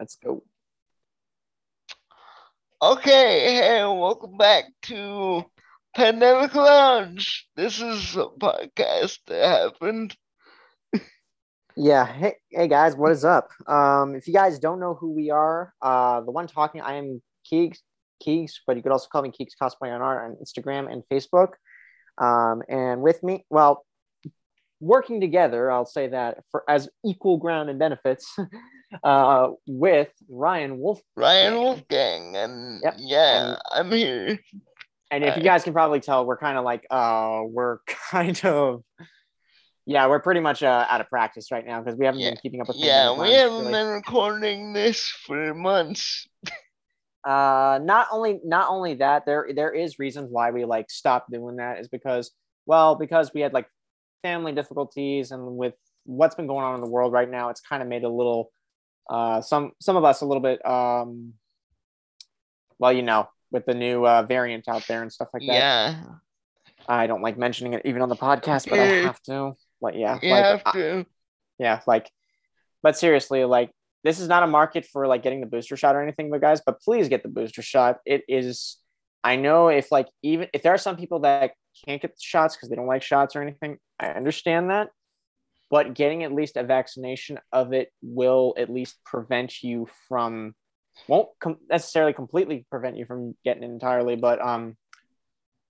Let's go. Okay, hey, welcome back to Pandemic Lounge. This is a podcast that happened. Yeah. Hey, hey guys, what is up? Um, if you guys don't know who we are, uh, the one talking, I am Keegs, Keegs, but you could also call me Keegs Cosplay on Art on Instagram and Facebook. Um, and with me, well, working together, I'll say that for as equal ground and benefits, uh, with Ryan Wolf. Ryan Wolfgang, and Yep, yeah, and- I'm here. And if you guys can probably tell, we're kind of like, uh, we're kind of, yeah, we're pretty much uh, out of practice right now because we haven't Yeah, been keeping up with. Yeah, we haven't really. been recording this for months. uh not only not only that there there is reasons why we like stopped doing that is because well because we had like family difficulties and with what's been going on in the world right now it's kind of made a little uh some some of us a little bit um well you know with the new uh variant out there and stuff like that. Yeah, i don't like mentioning it even on the podcast but i have to like yeah you like, have I- to. yeah like but seriously like this is not a market for like getting the booster shot or anything but guys but please get the booster shot. It is i know if like even if there are some people that can't get the shots because they don't like shots or anything. I understand that but getting at least a vaccination of it will at least prevent you from won't com- necessarily completely prevent you from getting it entirely but um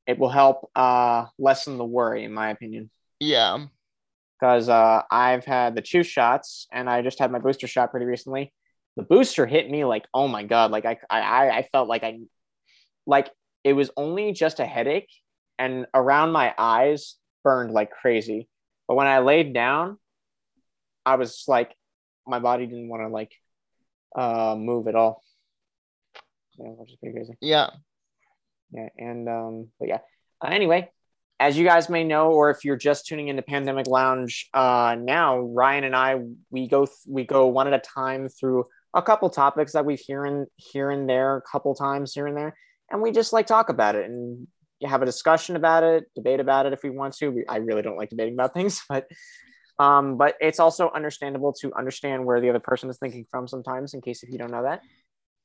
it will help uh lessen the worry in my opinion. Yeah, because uh, I've had the two shots and I just had my booster shot pretty recently. The booster hit me like, oh my god, like I I I felt like I like it was only just a headache and around my eyes burned like crazy. But when I laid down, I was like, my body didn't want to like uh move at all. Yeah, which is pretty crazy yeah, yeah and um but yeah uh, anyway as you guys may know or if you're just tuning into pandemic lounge uh now ryan and i we go th- we go one at a time through a couple topics that we've here and here and there a couple times here and there and we just like talk about it and have a discussion about it debate about it if we want to we, i really don't like debating about things but um but it's also understandable to understand where the other person is thinking from sometimes in case if you don't know that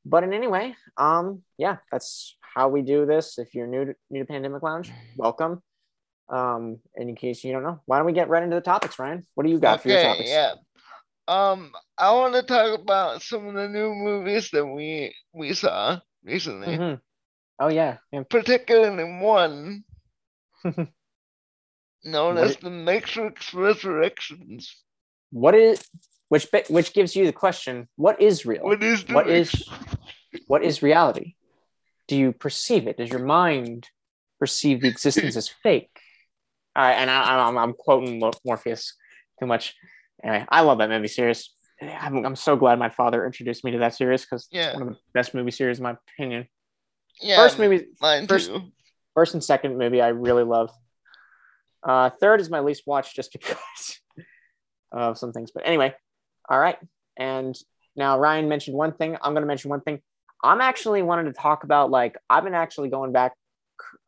but in any way, um, yeah, that's how we do this. If you're new to, new to Pandemic Lounge, welcome. Um, and in case you don't know, why don't we get right into the topics, Ryan? What do you got for your okay, topics? yeah. Um, I want to talk about some of the new movies that we we saw recently, Mhm. Oh yeah, yeah. particularly one known What as it- The Matrix Resurrections. What is which which gives you the question? What is real? What is the what is what is reality? Do you perceive it? Does your mind perceive the existence as fake? All right, and I, I'm, I'm quoting Morpheus too much. Anyway, I love that movie series. I'm, I'm so glad my father introduced me to that series because Yeah. it's one of the best movie series in my opinion. Yeah, first movie, mine first- too. first and second movie I really love. Uh, third is my least watched just because of some things. But anyway, all right. And now Ryan mentioned one thing. I'm going to mention one thing. I'm actually wanted to talk about like I've been actually going back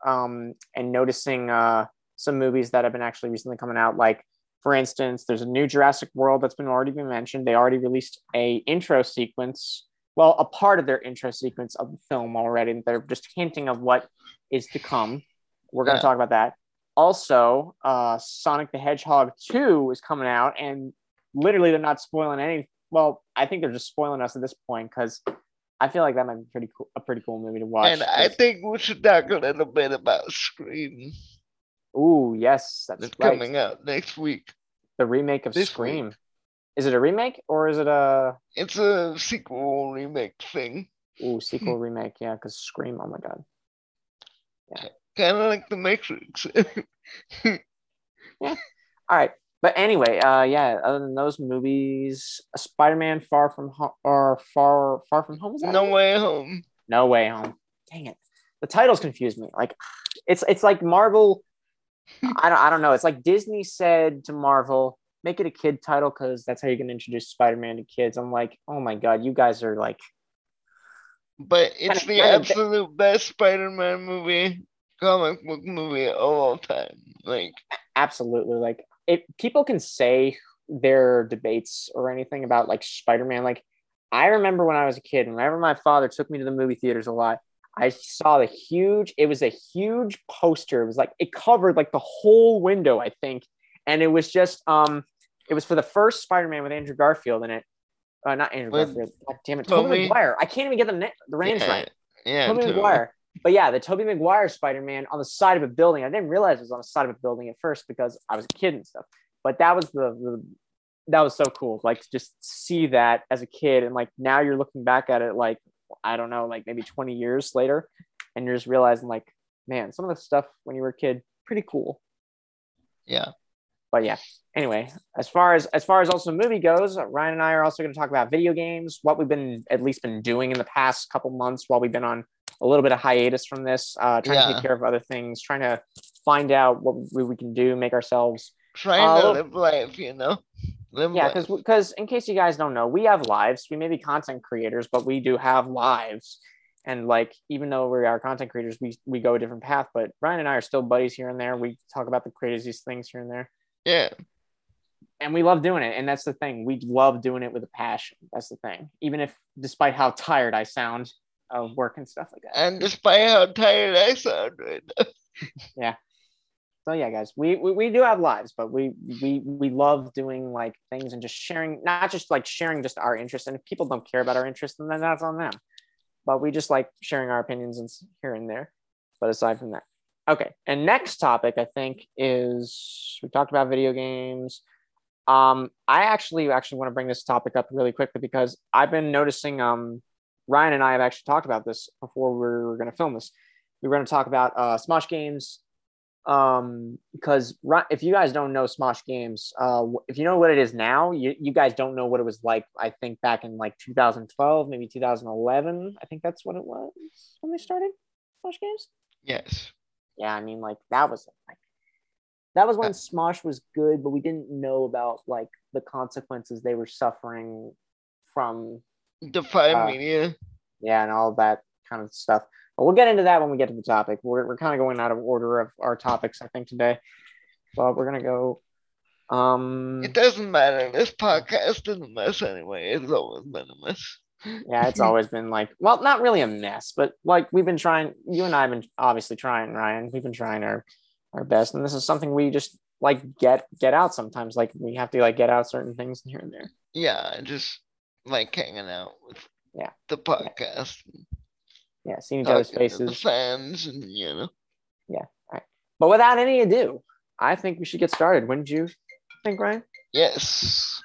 um, and noticing uh, some movies that have been actually recently coming out. Like for instance, there's a new Jurassic World that's been already been mentioned. They already released a intro sequence. Well, a part of their intro sequence of the film already. They're just hinting of what is to come. We're going to Yeah. talk about that. Also, uh, Sonic the Hedgehog 2 is coming out, and literally they're not spoiling any. Well, I think they're just spoiling us at this point because I feel like that might be pretty cool, a pretty cool movie to watch. And I think we should talk a little bit about Scream Ooh, yes, that's that's right. coming out next week. The remake of this Scream. week. Is it a remake or is it a It's a sequel remake thing, ooh sequel remake? Yeah, because Scream. Oh my god. Yeah. kind of like The Matrix. yeah. All right, but anyway, uh, yeah. Other than those movies, Spider-Man: Far From Home or Far Far From Home. Is that no it? Way Home. No Way Home. Dang it. The titles confuse me. Like it's it's like Marvel. I don't I don't know. It's like Disney said to Marvel, make it a kid title because that's how you're gonna introduce Spider-Man to kids. I'm like, oh my god, you guys are like But it's the absolute best Spider-Man movie, comic book movie of all time. Like, absolutely like if people can say their debates or anything about like Spider-Man. Like I remember when I was a kid, and whenever my father took me to the movie theaters a lot, I saw the huge, it was a huge poster. It was like it covered like the whole window, I think. And it was just um it was for the first Spider-Man with Andrew Garfield in it. Uh, not Andrew With Garfield. God damn it. Tobey Tobey- Maguire. I can't even get the, the names yeah, right. Yeah, Tobey too. Maguire. But yeah, the Tobey Maguire Spider-Man on the side of a building. I didn't realize it was on the side of a building at first because I was a kid and stuff. But that was the, the that was so cool. Like to just see that as a kid and like now you're looking back at it like I don't know, like maybe 20 years later, and you're just realizing like, man, some of the stuff when you were a kid, pretty cool. Yeah. But yeah, anyway, as far as as far as also movie goes, Ryan and I are also going to talk about video games, what we've been at least been doing in the past couple months while we've been on a little bit of hiatus from this, uh, trying to take care of other things, trying to find out what we, we can do, make ourselves Trying Uh, to live life, you know. Live yeah, because because in case you guys don't know, we have lives. We may be content creators, but we do have lives. And like, even though we are content creators, we we go a different path. But Ryan and I are still buddies here and there. We talk about the craziest things here and there, yeah, and we love doing it. And that's the thing. We love doing it with a passion. That's the thing. Even if, despite how tired I sound of work and stuff like that. and despite how tired I sound right now, so yeah guys we, we we do have lives but we we we love doing like things and just sharing not just like sharing just our interests and if people don't care about our interests then that's on them but we just like sharing our opinions and here and there but aside from that okay and next topic i think is we talked about video games. Um i actually actually want to bring this topic up really quickly because i've been noticing um ryan and i have actually talked about this before we were going to film this. We were going to talk about uh smosh games um because if you guys don't know smosh games uh if you know what it is now you, you guys don't know what it was like i think back in like 2012 maybe 2011 i think that's what it was when they started smosh games? Yes, yeah i mean like that was like that was when Uh, smosh was good but we didn't know about like the consequences they were suffering from Defy Uh, Media. yeah, and all that kind of stuff. But we'll get into that when we get to the topic. We're, we're kind of going out of order of our topics, I think, today. But we're gonna go. Um, It doesn't matter. This podcast is a mess anyway. It's always been a mess. Yeah, it's always been like, well, not really a mess, but like we've been trying. You and I have been obviously trying, Ryan. We've been trying our our best, and this is something we just like get get out sometimes. Like we have to like get out certain things here and there. Yeah, just like hanging out with Yeah. the podcast, Yeah, seeing each other's faces. fans, and you know. Yeah. Right. But without any ado, I think we should get started. Wouldn't you think, Ryan? Yes.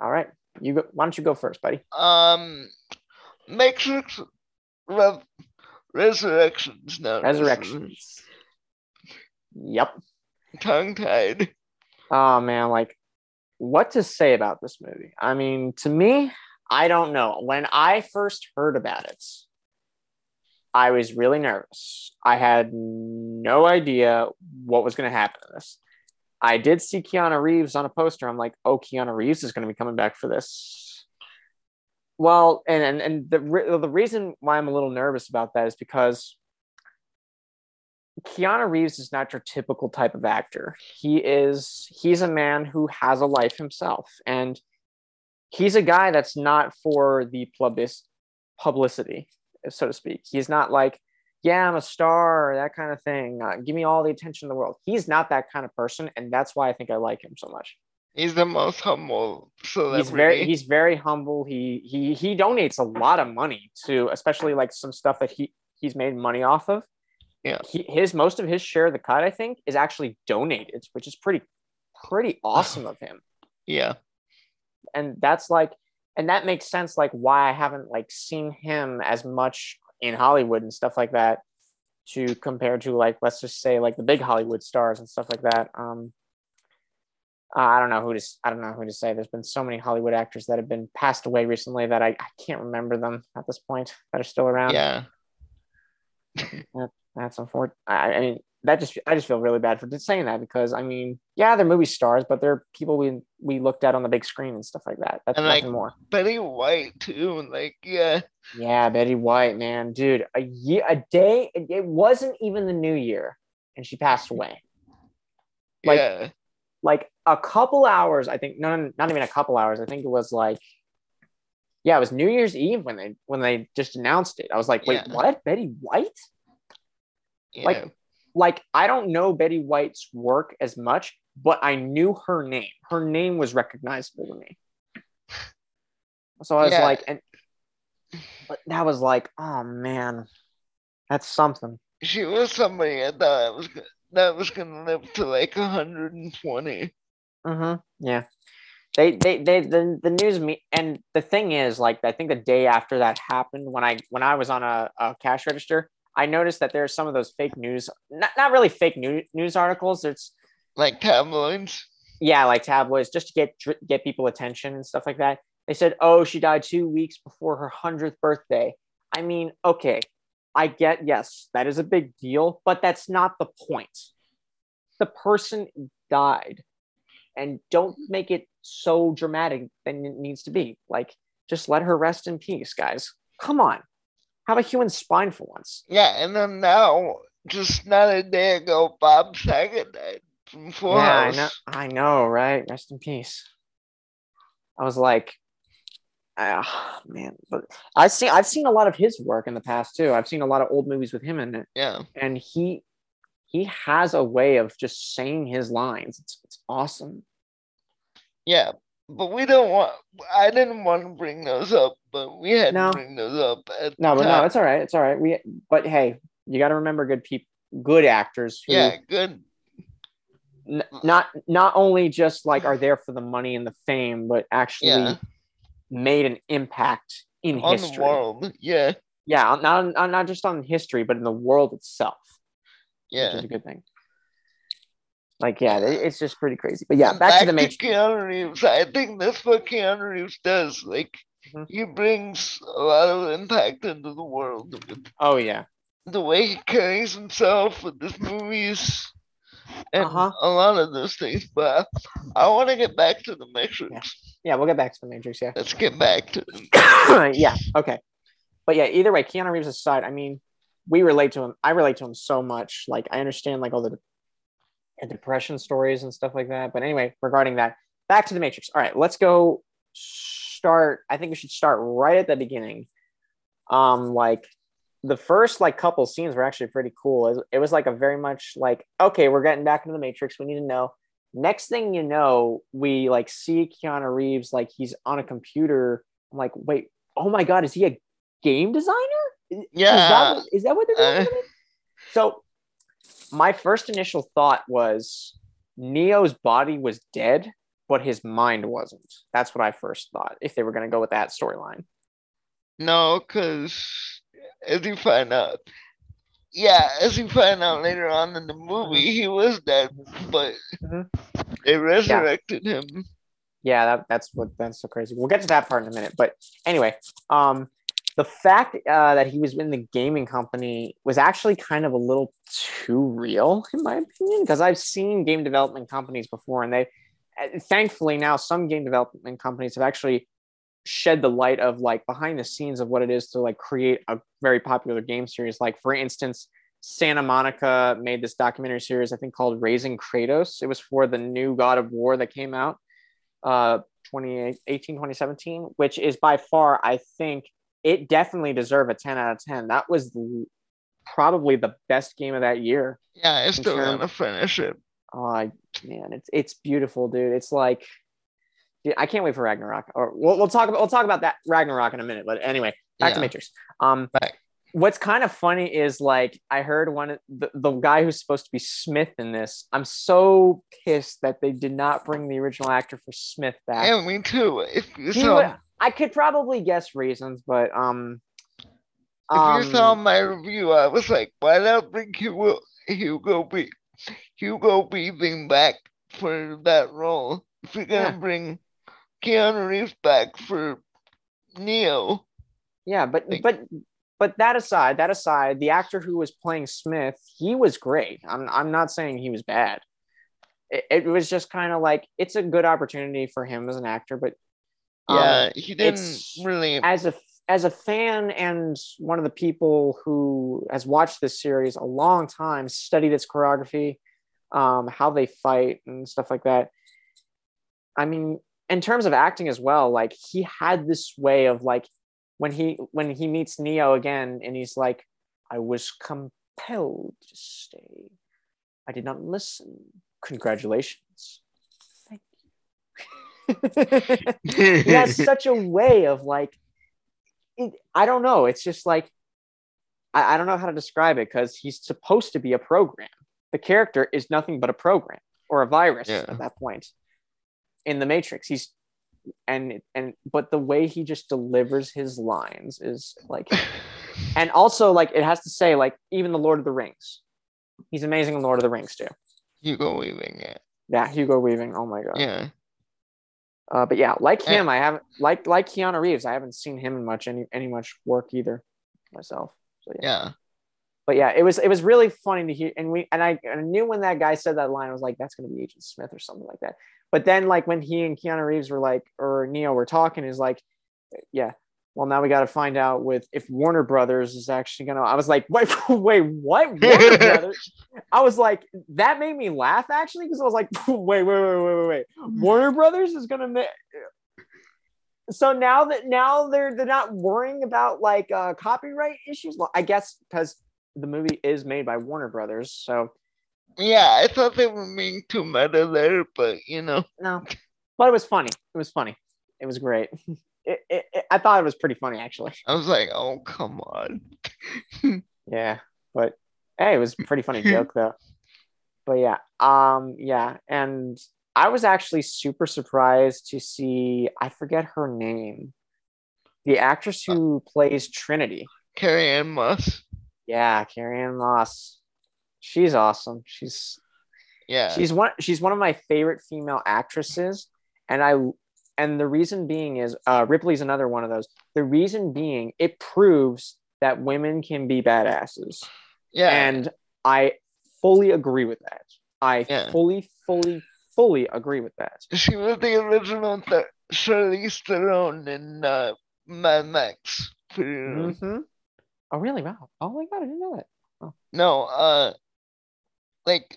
All right, you go. Why don't you go first, buddy? Um, Matrix Rev- Resurrections. No, Resurrections. Yep. Tongue tied. Oh man, like what to say about this movie? I mean, to me, I don't know. When I first heard about it, I was really nervous. I had no idea what was going to happen to this. I did see Keanu Reeves on a poster. I'm like, oh, Keanu Reeves is going to be coming back for this. Well, and and, and the re- the reason why I'm a little nervous about that is because Keanu Reeves is not your typical type of actor. He is he's a man who has a life himself and he's a guy that's not for the publicity, so to speak. He's not like, yeah, I'm a star, that kind of thing. Uh, give me all the attention in the world. He's not that kind of person and that's why I think I like him so much. He's the most humble celebrity. He's very he's very humble. He he he donates a lot of money to especially like some stuff that he he's made money off of. Yeah. He, his most of his share of the cut, I think, is actually donated, which is pretty pretty awesome of him. yeah. And that's like and that makes sense like why I haven't like seen him as much in Hollywood and stuff like that to compare to like let's just say like the big Hollywood stars and stuff like that. Um I don't know who to I don't know who to say. There's been so many Hollywood actors that have been passed away recently that I, I can't remember them at this point that are still around. Yeah. That's unfortunate. I, I mean, that just I just feel really bad for just saying that because I mean, yeah, they're movie stars, but they're people we we looked at on the big screen and stuff like that. That's And, nothing like- more. Betty White too. Like, yeah. Yeah, Betty White, man, dude, a year, a day. It, it wasn't even the New Year, and she passed away. Like- yeah. Like a couple hours, I think. No, no, not even a couple hours. I think it was like Yeah, it was New Year's Eve when they when they just announced it. I was like, wait, Yeah. what? Betty White? Yeah. Like, like I don't know Betty White's work as much, but I knew her name. Her name was recognizable to me. So I was Yeah. like, and but that was like, oh man, that's something. she was somebody I thought I was that was gonna live to like 120. Mm-hmm. Yeah. They, they, they, the, the news me, and the thing is, like, I think the day after that happened, when I, when I was on a, a cash register, I noticed that there's some of those fake news, not, not really fake news, news articles. It's, Like tabloids. yeah, like tabloids, just to get get people attention and stuff like that. They said, "Oh, she died two weeks before her hundredth birthday." I mean, okay, I get yes, that is a big deal, but that's not the point. The person died, and don't make it so dramatic than it needs to be. Like, just let her rest in peace, guys. Come on, have a human spine for once. Yeah, and then now, just not a day ago, Bob Saget died from Full yeah, I know. I know, right? Rest in peace. I was like, ah, man. But I see. I've seen a lot of his work in the past too. I've seen a lot of old movies with him in it, Yeah, and he he has a way of just saying his lines. It's it's awesome. yeah, but we don't want. I didn't want to bring those up, but we had No. to bring those up. At No, but no, it's all right. It's all right. We but hey, you got to remember good people, good actors who yeah, good. n- not not only just like are there for the money and the fame, but actually Yeah, made an impact in history. on history. the world. Yeah, yeah not, not just on history but in the world itself Yeah, which is a good thing like yeah it- it's just pretty crazy but yeah And back, to the matrix Keanu Reeves. I think that's what Keanu Reeves does. Like Mhm. he brings a lot of impact into the world oh yeah the way he carries himself with his movies and Uh-huh. a lot of those things. But I want to get back to the Matrix. Yeah. yeah we'll get back to the matrix yeah Let's get back to yeah okay but yeah either way keanu reeves aside i mean we relate to him i relate to him so much like i understand like all the the depression stories and stuff like that. But anyway regarding that back to the matrix. All right let's go start i think we should start right at the beginning. Um like the first like couple scenes were actually pretty cool. It, it was like a very much like okay we're getting back into the matrix. We need to know. Next thing you know we like see keanu reeves like he's on a computer. I'm like wait oh my god is he a game designer? Yeah, is that, what- is that what they're doing? Uh, so my first initial thought was neo's body was dead but his mind wasn't. That's what i first thought if they were going to go with that storyline. No, because as you find out, yeah, as you find out later on in the movie, he was dead, but Mhm. they resurrected him. yeah that, that's what that's so crazy. We'll get to that part in a minute but anyway um the fact uh, that he was in the gaming company was actually kind of a little too real in my opinion because i've seen game development companies before and they thankfully now some game development companies have actually shed the light of like behind the scenes of what it is to like create a very popular game series. Like for instance santa monica made this documentary series i think called raising kratos. It was for the new god of war that came out uh 2018 2017 which is by far i think it definitely deserved a 10 out of 10 that was probably the best game of that year Yeah, I still want to finish it. oh man it's it's beautiful dude it's like dude, i can't wait for ragnarok or we'll, we'll talk about we'll talk about that ragnarok in a minute but anyway back to matrix um Back. what's kind of funny is like i heard one of the, the guy who's supposed to be smith in this i'm so pissed that they did not bring the original actor for smith back Yeah, me too. If He would- I could probably guess reasons, but um, if um, you saw my review, I was like, why not bring Hugo Hugo be Hugo Weaving back for that role? If you're gonna Yeah. bring Keanu Reeves back for Neo, yeah, but like- but but that aside, that aside, the actor who was playing Smith, he was great. I'm I'm not saying he was bad. It, it was just kind of like it's a good opportunity for him as an actor, but um, yeah, he didn't it's- really. as a as a fan and one of the people who has watched this series a long time, studied its choreography, um, how they fight and stuff like that. I mean, in terms of acting as well, like he had this way of like when he when he meets Neo again and he's like, I was compelled to stay. I did not listen. Congratulations. He has such a way of like it, I don't know. It's just like I, I don't know how to describe it because he's supposed to be a program. The character is nothing but a program or a virus Yeah. at that point in the Matrix. He's and and but the way he just delivers his lines is like and also like it has to say like even the Lord of the Rings. He's amazing in Lord of the Rings too. Hugo Weaving it. Yeah, Hugo Weaving. Oh my god. Yeah. Uh, but yeah, like Yeah. him, I haven't like like Keanu Reeves. I haven't seen him in much any any much work either myself. So yeah. Yeah. But yeah, it was it was really funny to hear, and we and I, I knew when that guy said that line, I was like, that's gonna be Agent Smith or something like that. But then like when he and Keanu Reeves were like, or Neo were talking, is like, yeah, well now we got to find out with if Warner Brothers is actually gonna. I was like, wait, wait, what? Warner Brothers? I was like, that made me laugh actually because I was like, wait, wait, wait, wait, wait, wait, Warner Brothers is gonna make. So now that now they're they're not worrying about like uh, copyright issues. Well, I guess because the movie is made by Warner Brothers, so Yeah, I thought they were being too meta there, but you know. no. But it was funny. It was funny. It was great. It, it, it- I thought it was pretty funny actually. I was like, oh come on. Yeah, but hey, it was a pretty funny joke though. But yeah, um, yeah, and I was actually super surprised to see I forget her name, the actress who plays Trinity. Carrie Ann Moss. Yeah, Carrie Ann Moss. She's awesome. She's Yeah. she's one she's one of my favorite female actresses, and I and the reason being is uh, Ripley's another one of those. The reason being it proves that women can be badasses. yeah. And I fully agree with that. I Yeah. fully, fully, fully agree with that. she was the original th- Charlize Theron in uh, Mad Max. Pretty- hmm Oh, really? Wow. Oh my god, I didn't know that. No, uh, like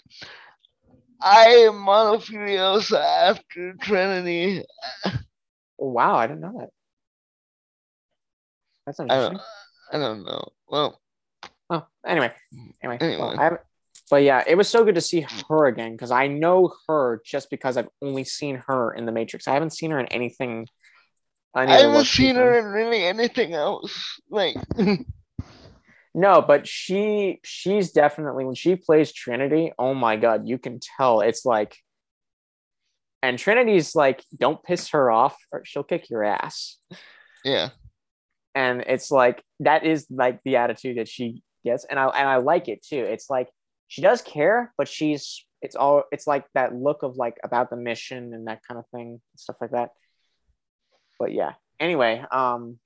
I am monofuriosa after Trinity. Wow, I didn't know that. That's I interesting. don't, I don't know. Well, Oh, anyway, anyway. well, Anyway. I haven't- but yeah, it was so good to see her again because I know her just because I've only seen her in The Matrix. I haven't seen her in anything. any I haven't seen her in really anything else. Like, No, but she she's definitely when she plays Trinity, oh my god, you can tell it's like and Trinity's like, don't piss her off or she'll kick your ass. yeah, And it's like that is like the attitude that she gets. And I and I like it too. It's like she does care, but she's it's all it's like that look of like about the mission and that kind of thing, stuff like that. But yeah. Anyway, um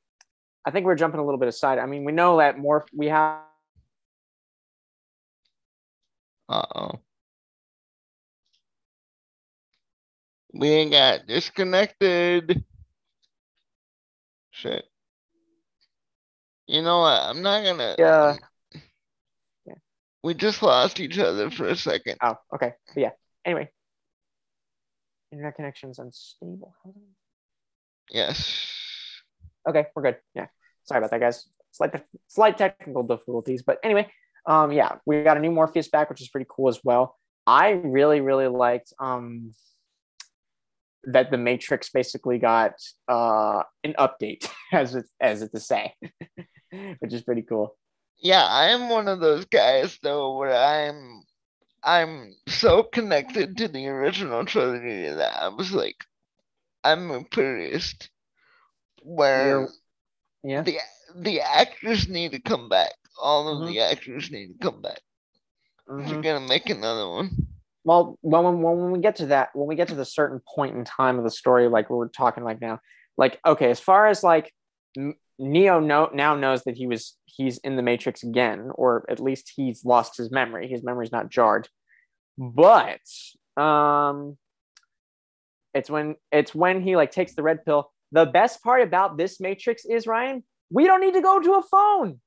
I think we're jumping a little bit aside. I mean, we know that more we have uh oh. We ain't got disconnected. Shit. You know what? I'm not gonna. Yeah. Yeah. We just lost each other for a second. Oh, okay. But yeah. Anyway. Internet connection's unstable. Yes. Okay, we're good. Yeah. Sorry about that, guys. Slight slight technical difficulties. But anyway, um, yeah, we got a new Morpheus back, which is pretty cool as well. I really, really liked um that the Matrix basically got uh an update, as it as it to say, which is pretty cool. Yeah, I am one of those guys though where I'm I'm so connected to the original trilogy that I was like I'm a purist where Yeah. the the actors need to come back. All of Mhm. the actors need to come back. Mhm. They're gonna make another one. well when, when, when we get to that when we get to the certain point in time of the story like we're talking like now like okay as far as like neo know, now knows that he was he's in the matrix again or at least he's lost his memory his memory's not jarred but um it's when it's when he like takes the red pill the best part about this matrix is ryan we don't need to go to a phone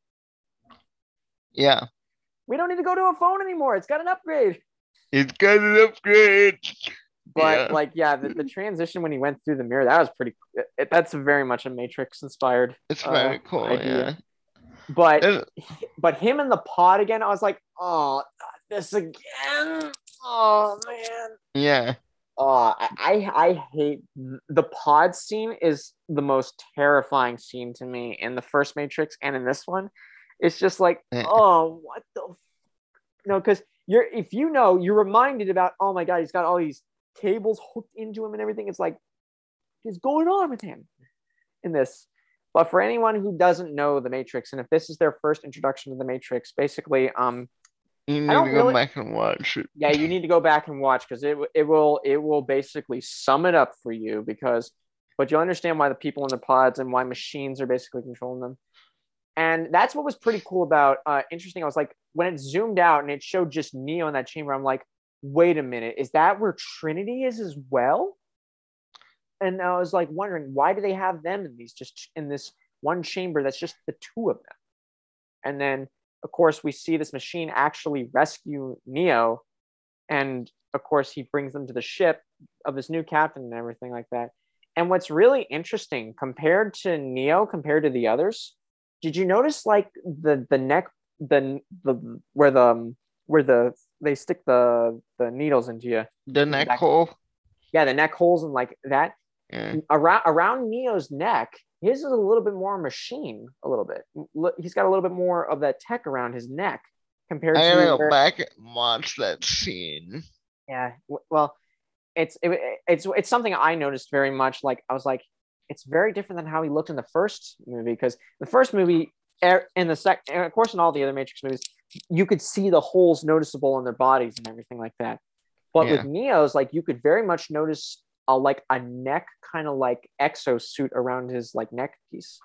Yeah. we don't need to go to a phone anymore it's got an upgrade It's got an upgrade. but Yeah. like yeah, the, the transition when he went through the mirror that was pretty. It, that's very much a Matrix inspired. It's uh, very cool. idea. Yeah. But but him in the pod again, I was like, oh, this again. Oh man. yeah. Oh, I, I I hate the pod scene is the most terrifying scene to me in the first Matrix and in this one. It's just like, oh, what the f-? no, because you're if you know, you're reminded about, oh my god, he's got all these cables hooked into him and everything. It's like, what's going on with him in this? But for anyone who doesn't know the Matrix, and if this is their first introduction to the Matrix, basically, um, You need to go really- back and watch it. yeah you need to go back and watch because it, it will it will basically sum it up for you because but you'll understand why the people in the pods and why machines are basically controlling them. And that's what was pretty cool about uh interesting i was like when it zoomed out and it showed just neo in that chamber i'm like wait a minute is that where trinity is as well? And i was like wondering why do they have them in these just in this one chamber that's just the two of them? And then of course we see this machine actually rescue neo and of course he brings them to the ship of this new captain and everything like that and what's really interesting compared to neo compared to the others did you notice like the the neck the the where the um, where the they stick the the needles into you The neck Back- hole. yeah the neck holes and like that Yeah. around around neo's neck his is a little bit more machine a little bit he's got a little bit more of that tech around his neck compared I to gotta go where- back and watch that scene. yeah well it's it, it's it's something i noticed very much like i was like it's very different than how he looked in the first movie because the first movie in the second, and of course in all the other matrix movies you could see the holes noticeable in their bodies and everything like that but Yeah. with neo's like you could very much notice a like a neck kind of like exo suit around his like neck peace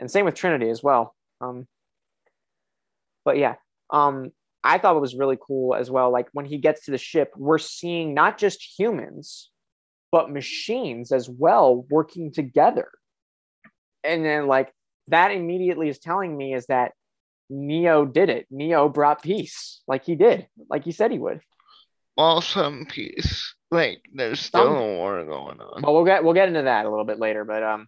and same with trinity as well um but yeah um I thought it was really cool as well. Like when he gets to the ship, we're seeing not just humans, but machines as well working together. And then, like, that immediately is telling me is that Neo did it. Neo brought peace, like he did, like he said he would. Awesome some piece. Like there's still Some- a war going on. Well, we'll get we'll get into that a little bit later, but um,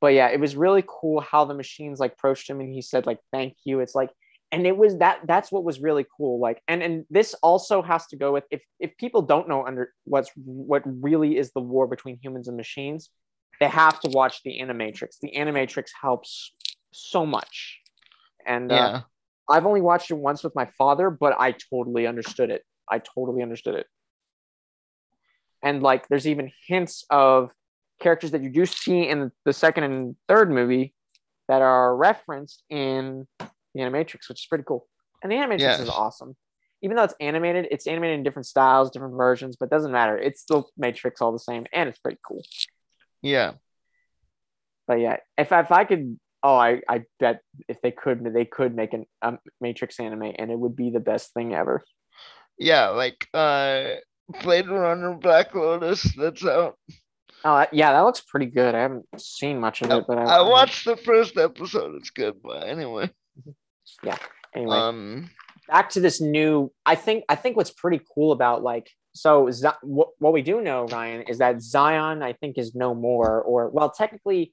but yeah, it was really cool how the machines like approached him and he said like thank you. It's like, and it was that that's what was really cool. Like, and and this also has to go with if if people don't know under what's what really is the war between humans and machines, they have to watch the Animatrix. The Animatrix helps so much, and uh, Yeah. I've only watched it once with my father, but I totally understood it. I totally understood it. And like, there's even hints of characters that you do see in the second and third movie that are referenced in the Animatrix, which is pretty cool. And the Animatrix Yes. is awesome. Even though it's animated, it's animated in different styles, different versions, but it doesn't matter. It's still Matrix all the same, and it's pretty cool. Yeah. But yeah, if if I could, oh, I I bet if they could, they could make an um, Matrix anime, and it would be the best thing ever. Yeah. Like uh Blade Runner Black Lotus, that's out. Oh yeah, that looks pretty good. I haven't seen much of it, but I, I watched the first episode, it's good, but anyway. Yeah. Anyway, Um back to this new. I think I think what's pretty cool about like so Z- what what we do know, Ryan, is that Zion I think is no more, or well, technically,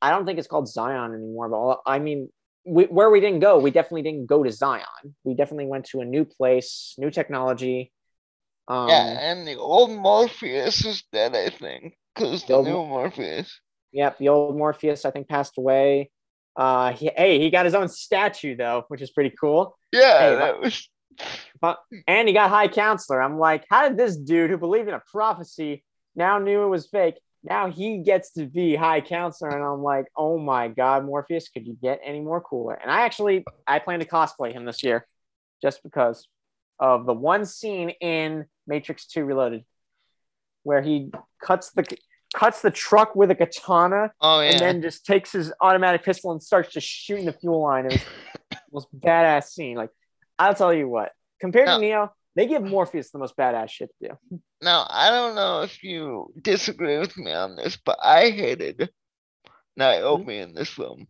I don't think it's called Zion anymore. But I mean, we, where we didn't go, we definitely didn't go to Zion. We definitely went to a new place, new technology. Um, yeah, and the old Morpheus is dead, I think. Because the old new Morpheus. Yep, the old Morpheus I think passed away. Uh, he, hey, he got his own statue though, which is pretty cool. Yeah, Hey, that was And he got High Counselor. I'm like, how did this dude who believed in a prophecy now knew it was fake? Now he gets to be High Counselor, and I'm like, oh my God, Morpheus, could you get any more cooler? And I actually, I plan to cosplay him this year, just because of the one scene in Matrix Two Reloaded, where he cuts the cuts the truck with a katana Oh yeah. and then just takes his automatic pistol and starts just shooting the fuel line. It was the most badass scene. Like, I'll tell you what, compared No. to Neo, they give Morpheus the most badass shit to do. Now, I don't know if you disagree with me on this, but I hated Niobe in this film.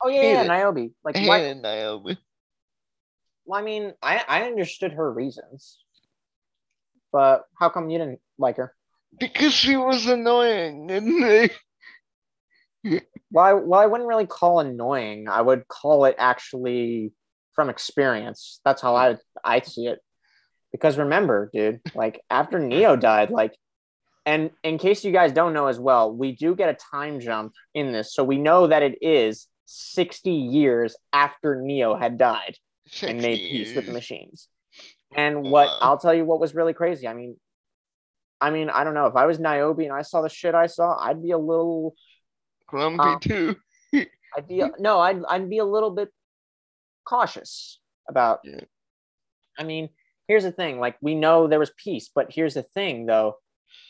Oh yeah, yeah, Niobe. Like, I hated Niobe. Well, I mean, I I understood her reasons. but how come you didn't like her? Because she was annoying and they Well, I, well, I wouldn't really call annoying. I would call it actually from experience. That's how I I see it. Because remember, dude, like after Neo died, like, and in case you guys don't know as well, we do get a time jump in this, so we know that it is sixty years after Neo had died and made peace with the machines. And what Wow. I'll tell you, what was really crazy. I mean, I mean, I don't know if I was Niobe and I saw the shit I saw, I'd be a little grumpy Um, too. I'd be no, I'd I'd be a little bit cautious about. Yeah. I mean, here's the thing: like we know there was peace, but here's the thing, though.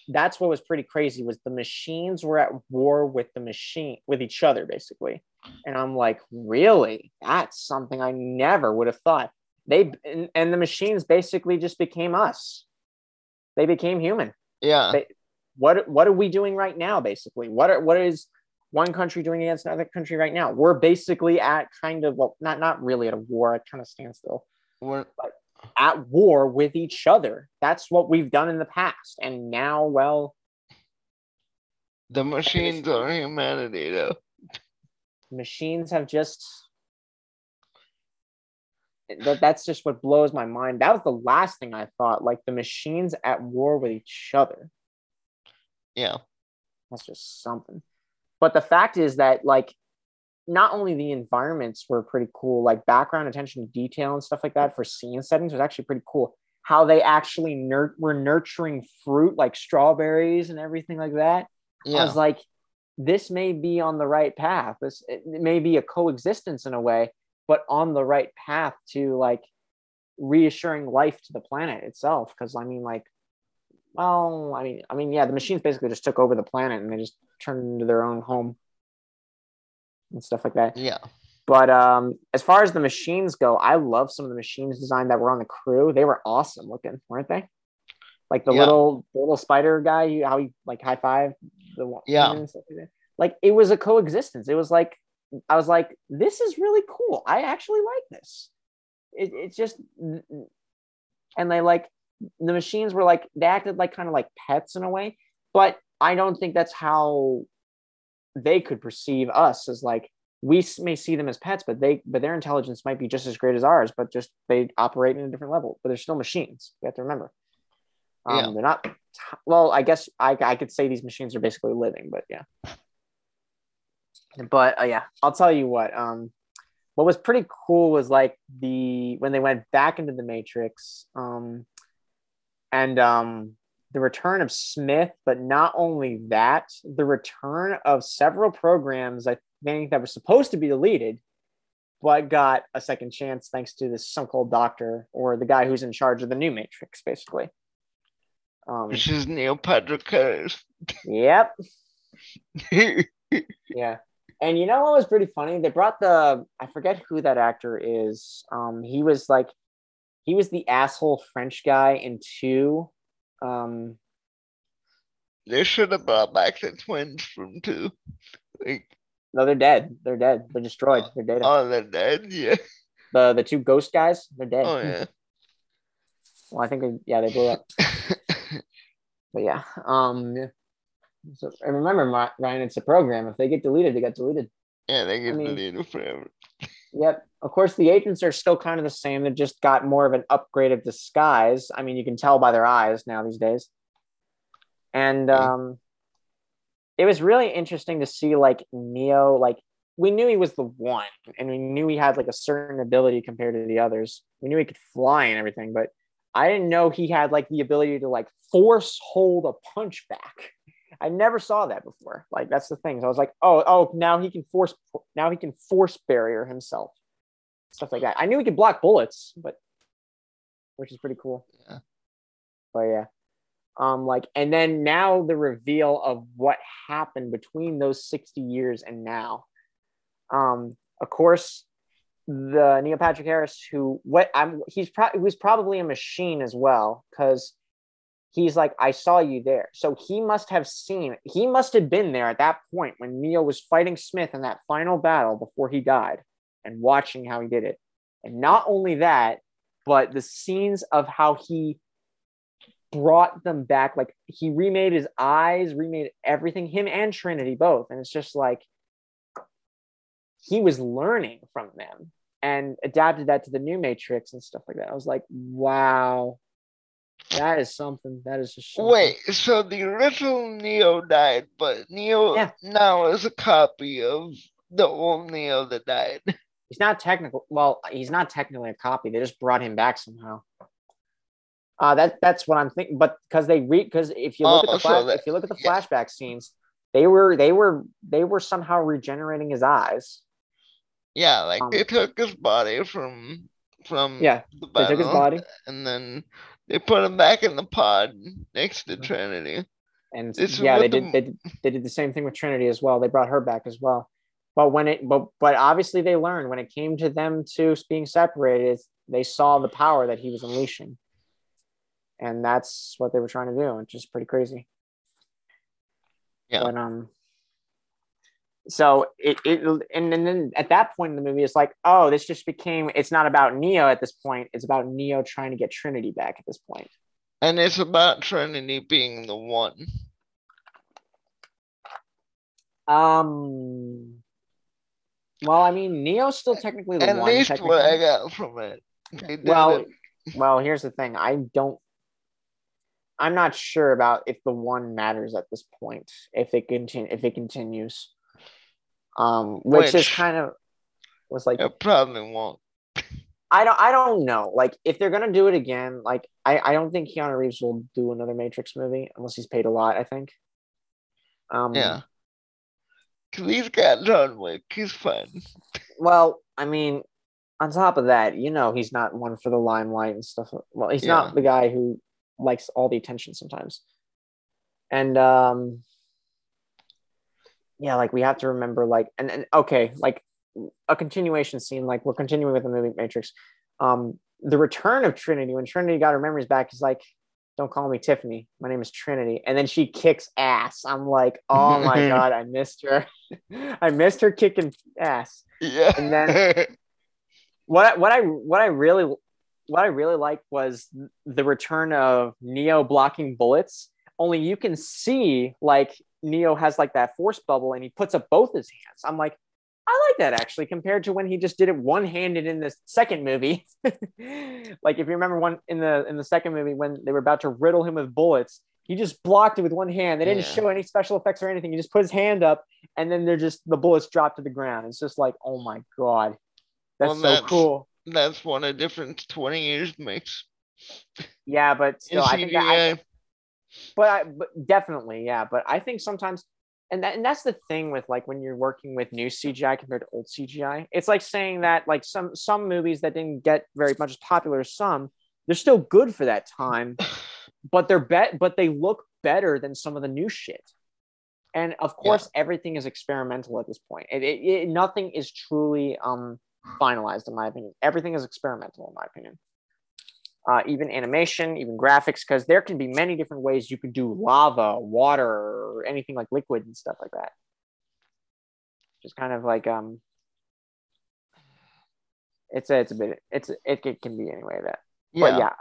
That's what was pretty crazy was the machines were at war with the machine with each other basically, and I'm like, really? That's something I never would have thought. They and, and the machines basically just became us. They became human Yeah. they- what what are we doing right now basically what are what is one country doing against another country right now we're basically at kind of well not not really at a war at kind of standstill We're, at war with each other that's what we've done in the past and now well the machines are humanity though. Machines have just that, that's just what blows my mind that was the last thing i thought like the machines at war with each other Yeah. That's just something. But the fact is that like not only the environments were pretty cool, like background attention to detail and stuff like that for scene settings was actually pretty cool. How they actually nur- were nurturing fruit like strawberries and everything like that. I Yeah. was like, this may be on the right path. This it may be a coexistence in a way, but on the right path to like reassuring life to the planet itself. Because I mean, like, well, I mean, I mean, yeah, the machines basically just took over the planet and they just turned into their own home and stuff like that. Yeah. But um, as far as the machines go, I love some of the machines designed that were on the crew. They were awesome looking, weren't they? Like the Yeah. little the little spider guy, how he like high five the one. Yeah. and stuff like, that. like it was a coexistence. It was like I was like, this is really cool. I actually like this. It, it's just and they like the machines were like they acted like kind of like pets in a way, but I don't think that's how they could perceive us as like we may see them as pets, but they but their intelligence might be just as great as ours, but just they operate in a different level. But they're still machines. You have to remember. Um, Yeah. They're not. Well, I guess I, I could say these machines are basically living, but yeah. But uh, yeah, I'll tell you what. Um, what was pretty cool was like the when they went back into the Matrix. Um, and um, the return of Smith, but not only that, the return of several programs I think that were supposed to be deleted, but got a second chance thanks to this so-called doctor or the guy who's in charge of the new Matrix, basically. Um, Which is Neil Patrick Harris. yep, yeah. And you know what was pretty funny? They brought the I forget who that actor is. Um, he was like, he was the asshole French guy in two. Um, they should have brought back the twins from two. Like, No, they're dead. They're dead. They're destroyed. They're dead. oh, they're dead. Yeah. The the two ghost guys, they're dead. Oh yeah. Well, I think they, yeah, they blew up. But yeah. Um. yeah. So and remember, Ryan, it's a program. If they get deleted, they get deleted. yeah, they get I mean- deleted forever. Yep. Of course, the agents are still kind of the same. They've just got more of an upgrade of disguise. I mean, you can tell by their eyes now these days. And um, it was really interesting to see like Neo. Like we knew he was the one, and we knew he had like a certain ability compared to the others. We knew he could fly and everything, but I didn't know he had like the ability to like force hold a punch back. I never saw that before. Like that's the thing. So I was like, oh, oh, now he can force, now he can force barrier himself, stuff like that. I knew he could block bullets, but which is pretty cool. Yeah. But yeah, um, like, and then now the reveal of what happened between those sixty years and now. Um, of course, the Neil Patrick Harris, who what I'm, he's probably was probably a machine as well, because he's like, I saw you there. So he must have seen, he must have been there at that point when Neo was fighting Smith in that final battle before he died and watching how he did it. And not only that, but the scenes of how he brought them back. Like he remade his eyes, remade everything, him and Trinity both. And it's just like he was learning from them and adapted that to the new Matrix and stuff like that. I was like, wow, that is something. That is just something. Wait, so the original Neo died, but Neo Yeah. now is a copy of the old Neo that died. he's not technical. Well, he's not technically a copy. They just brought him back somehow. Uh, that that's what I'm thinking. But because they read, because if you look Oh, at the so flash, that- if you look at the yeah. flashback scenes, they were they were they were somehow regenerating his eyes. Yeah, like Um, they took his body from from Yeah, the they took his body and then they put him back in the pod next to Mhm. Trinity. and This yeah, they the- did, they did they did the same thing with Trinity as well. They brought her back as well. But when it but but obviously they learned when it came to them two being separated, they saw the power that he was unleashing. And that's what they were trying to do, which is pretty crazy. Yeah. But um so it, it and, then at that point in the movie it's like, oh, this just became it's not about Neo at this point, it's about Neo trying to get Trinity back at this point. And it's about Trinity being the one. Um. Well, I mean, Neo's still technically the one. At one. least what I got from it. Well, it- well, here's the thing. I don't. I'm not sure about if the one matters at this point. If it continue, if it continues, um, which, is kind of was like it probably won't. I don't I don't know. Like if they're gonna do it again, like I I don't think Keanu Reeves will do another Matrix movie unless he's paid a lot. I think. Um, Yeah. Cause he's got John Wick. He's fun. Well, I mean, on top of that, you know, he's not one for the limelight and stuff. Well, he's Yeah. not the guy who likes all the attention sometimes. And um yeah, like we have to remember like and, and okay, like a continuation scene, like we're continuing with the movie Matrix. Um the return of Trinity, when Trinity got her memories back, is like, don't call me Tiffany. My name is Trinity. And then she kicks ass. I'm like, oh my God, I missed her. I missed her kicking ass Yeah. And then- what I, what I what I really what I really liked was the return of Neo blocking bullets. Only you can see like Neo has like that force bubble and he puts up both his hands. I'm like, I like that actually compared to when he just did it one handed in the second movie. like if you remember one in the in the second movie when they were about to riddle him with bullets, he just blocked it with one hand. They didn't Yeah. show any special effects or anything. He just put his hand up and then they're just the bullets drop to the ground. It's just like, oh my god, that's Well, so that's- cool. That's one a difference 20 years makes. Yeah, but still, I think that, I. but, I, but definitely, yeah. But I think sometimes, and that, and that's the thing with like when you're working with new CGI compared to old CGI. It's like saying that like some some movies that didn't get very much as popular as some, they're still good for that time, but they're bet, but they look better than some of the new shit. And of course, everything is experimental at this point. It, it, it, nothing is truly um finalized, in my opinion. Everything is experimental, in my opinion. Uh, even animation, even graphics, because there can be many different ways you could do lava, water, or anything like liquid and stuff like that. Just kind of like um, it's a it's a bit it's it, it can be anyway that. But yeah,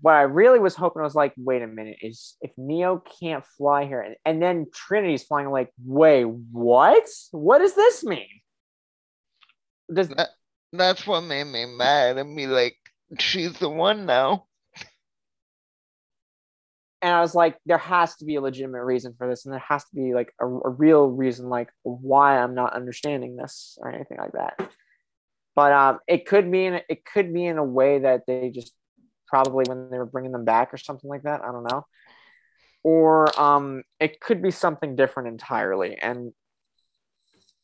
what I really was hoping I was like, wait a minute, is if Neo can't fly here, and, and then Trinity's flying, like, wait, what? What does this mean? Does That- That's what made me mad and be like, she's the one now. and I was like, there has to be a legitimate reason for this, and there has to be like a, a real reason, like why I'm not understanding this or anything like that. But um, it could be in it could be in a way that they just probably when they were bringing them back or something like that. I don't know, or um, it could be something different entirely. And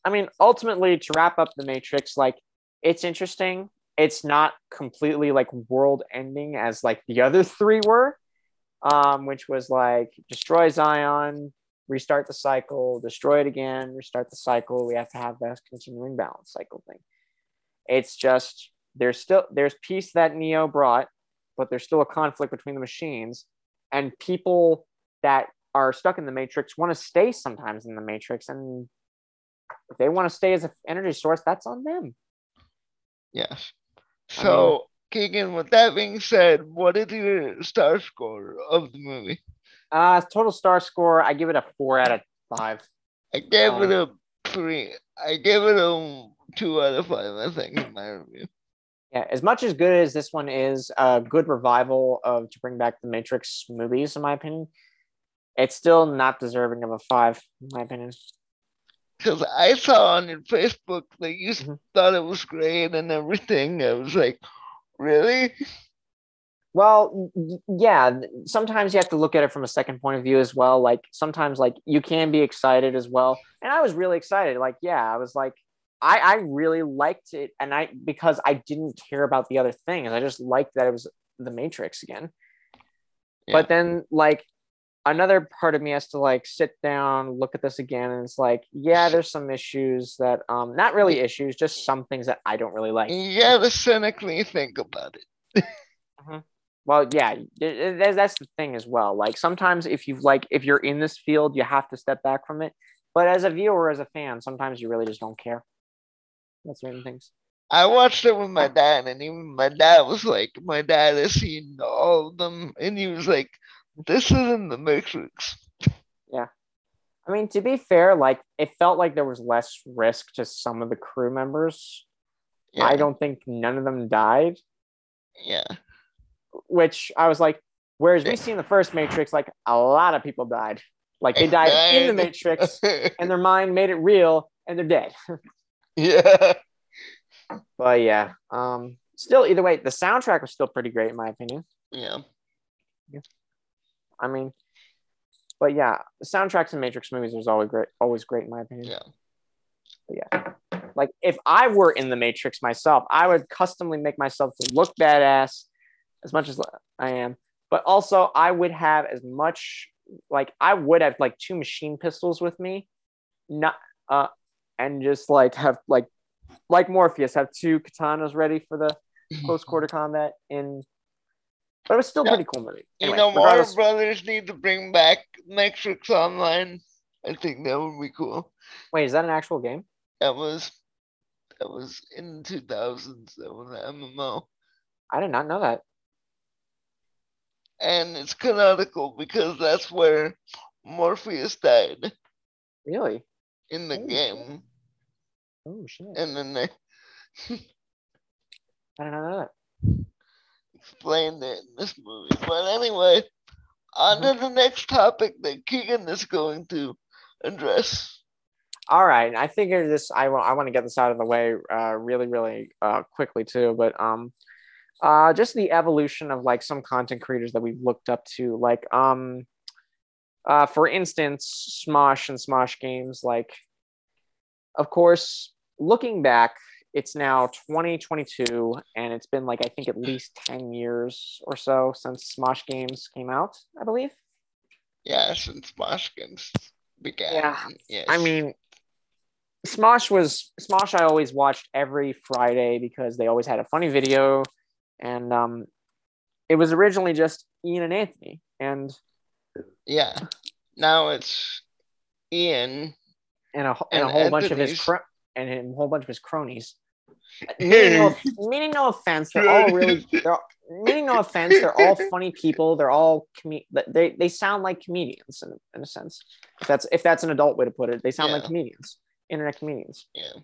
I mean, ultimately, to wrap up the Matrix, like it's interesting. It's not completely like world ending as like the other three were um, which was like destroy Zion, restart the cycle, destroy it again, restart the cycle. We have to have that continuing balance cycle thing. It's just there's still there's peace that Neo brought, but there's still a conflict between the machines, and people that are stuck in the matrix want to stay sometimes in the matrix, and if they want to stay as an energy source, that's on them. Yes. So Keegan, with that being said, what is your star score of the movie? Uh, total star score, I give it a four out of five. I gave um, it a three. I gave it a two out of five, I think, in my review. Yeah, as much as good as this one is, a good revival of to bring back the Matrix movies, in my opinion, it's still not deserving of a five, in my opinion. Because I saw on your Facebook that you mm-hmm. thought it was great and everything. I was like, really? Well, yeah. Sometimes you have to look at it from a second point of view as well. Like sometimes, like you can be excited as well. And I was really excited. Like, yeah, I was like, I, I really liked it, and I because I didn't care about the other things. I just liked that it was the Matrix again. Yeah. But then, like another part of me has to like sit down, look at this again, and it's like, yeah, there's some issues that um not really issues, just some things that I don't really like. Yeah, to cynically think about it. mm-hmm. Well, yeah, that's the thing as well. Like sometimes if you like if you're in this field, you have to step back from it. But as a viewer, as a fan, sometimes you really just don't care. That's certain things. I watched it with my dad, and even my dad was like, my dad has seen all of them, and he was like, this isn't the Matrix. Yeah. I mean, to be fair, like it felt like there was less risk to some of the crew members. Yeah. I don't think none of them died. Yeah. Which I was like, whereas we see in the first Matrix, like a lot of people died. Like they died, died. in the Matrix and their mind made it real and they're dead. yeah. But yeah. Um still either way, the soundtrack was still pretty great in my opinion. Yeah. Yeah. I mean, but yeah, the soundtracks in Matrix movies is always great, always great in my opinion. Yeah. But yeah. Like if I were in the Matrix myself, I would customly make myself look badass as much as I am. But also I would have as much like I would have like two machine pistols with me. Not uh and just like have like like Morpheus have two katanas ready for the close quarter combat in but it was still yeah. pretty cool movie. Anyway, you know, Warner Brothers need to bring back Matrix Online. I think that would be cool. Wait, is that an actual game? That was that was in the 2000s. That was an MMO. I did not know that. And it's canonical because that's where Morpheus died. Really? In the oh, game. Shit. Oh shit. And then they I did not know that explained it in this movie. But anyway, on to the next topic that Keegan is going to address. All right, I figured this. I want. I want to get this out of the way, uh, really, really uh, quickly too. But um, uh, just the evolution of like some content creators that we've looked up to, like um, uh, for instance, Smosh and Smosh Games. Like, of course, looking back, it's now 2022 and it's been like i think at least 10 years or so since smosh games came out i believe. Yeah since smosh games began. Yeah. Yes. i mean smosh was smosh i always watched every friday because they always had a funny video and um it was originally just ian and anthony and yeah. Now it's ian and a, and, and a whole Anthony's. bunch of his cr- and a whole bunch of his cronies meaning, no, meaning no offense, they're all really. They're meaning no offense, they're all funny people. They're all com- they they sound like comedians in, in a sense. If that's if that's an adult way to put it, they sound yeah. like comedians, internet comedians. Yeah.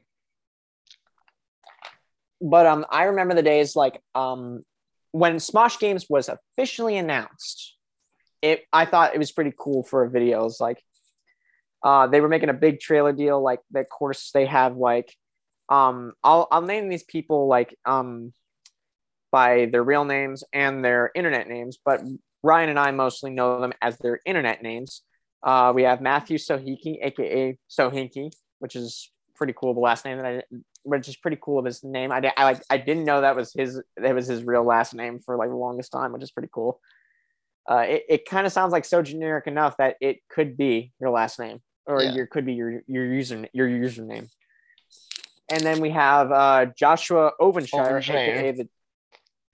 But um, I remember the days like um, when Smosh Games was officially announced. It I thought it was pretty cool for a video. Like, uh, they were making a big trailer deal. Like, of course, they have like um i'll i'll name these people like um by their real names and their internet names but ryan and i mostly know them as their internet names. Uh we have matthew sohinki aka sohinki which is pretty cool the last name that i which is pretty cool of his name. I, I like i didn't know that was his that was his real last name for like the longest time which is pretty cool. Uh, it, it kind of sounds like so generic enough that it could be your last name or yeah. your could be your your user your username and then we have uh, Joshua Ovenshire, aka the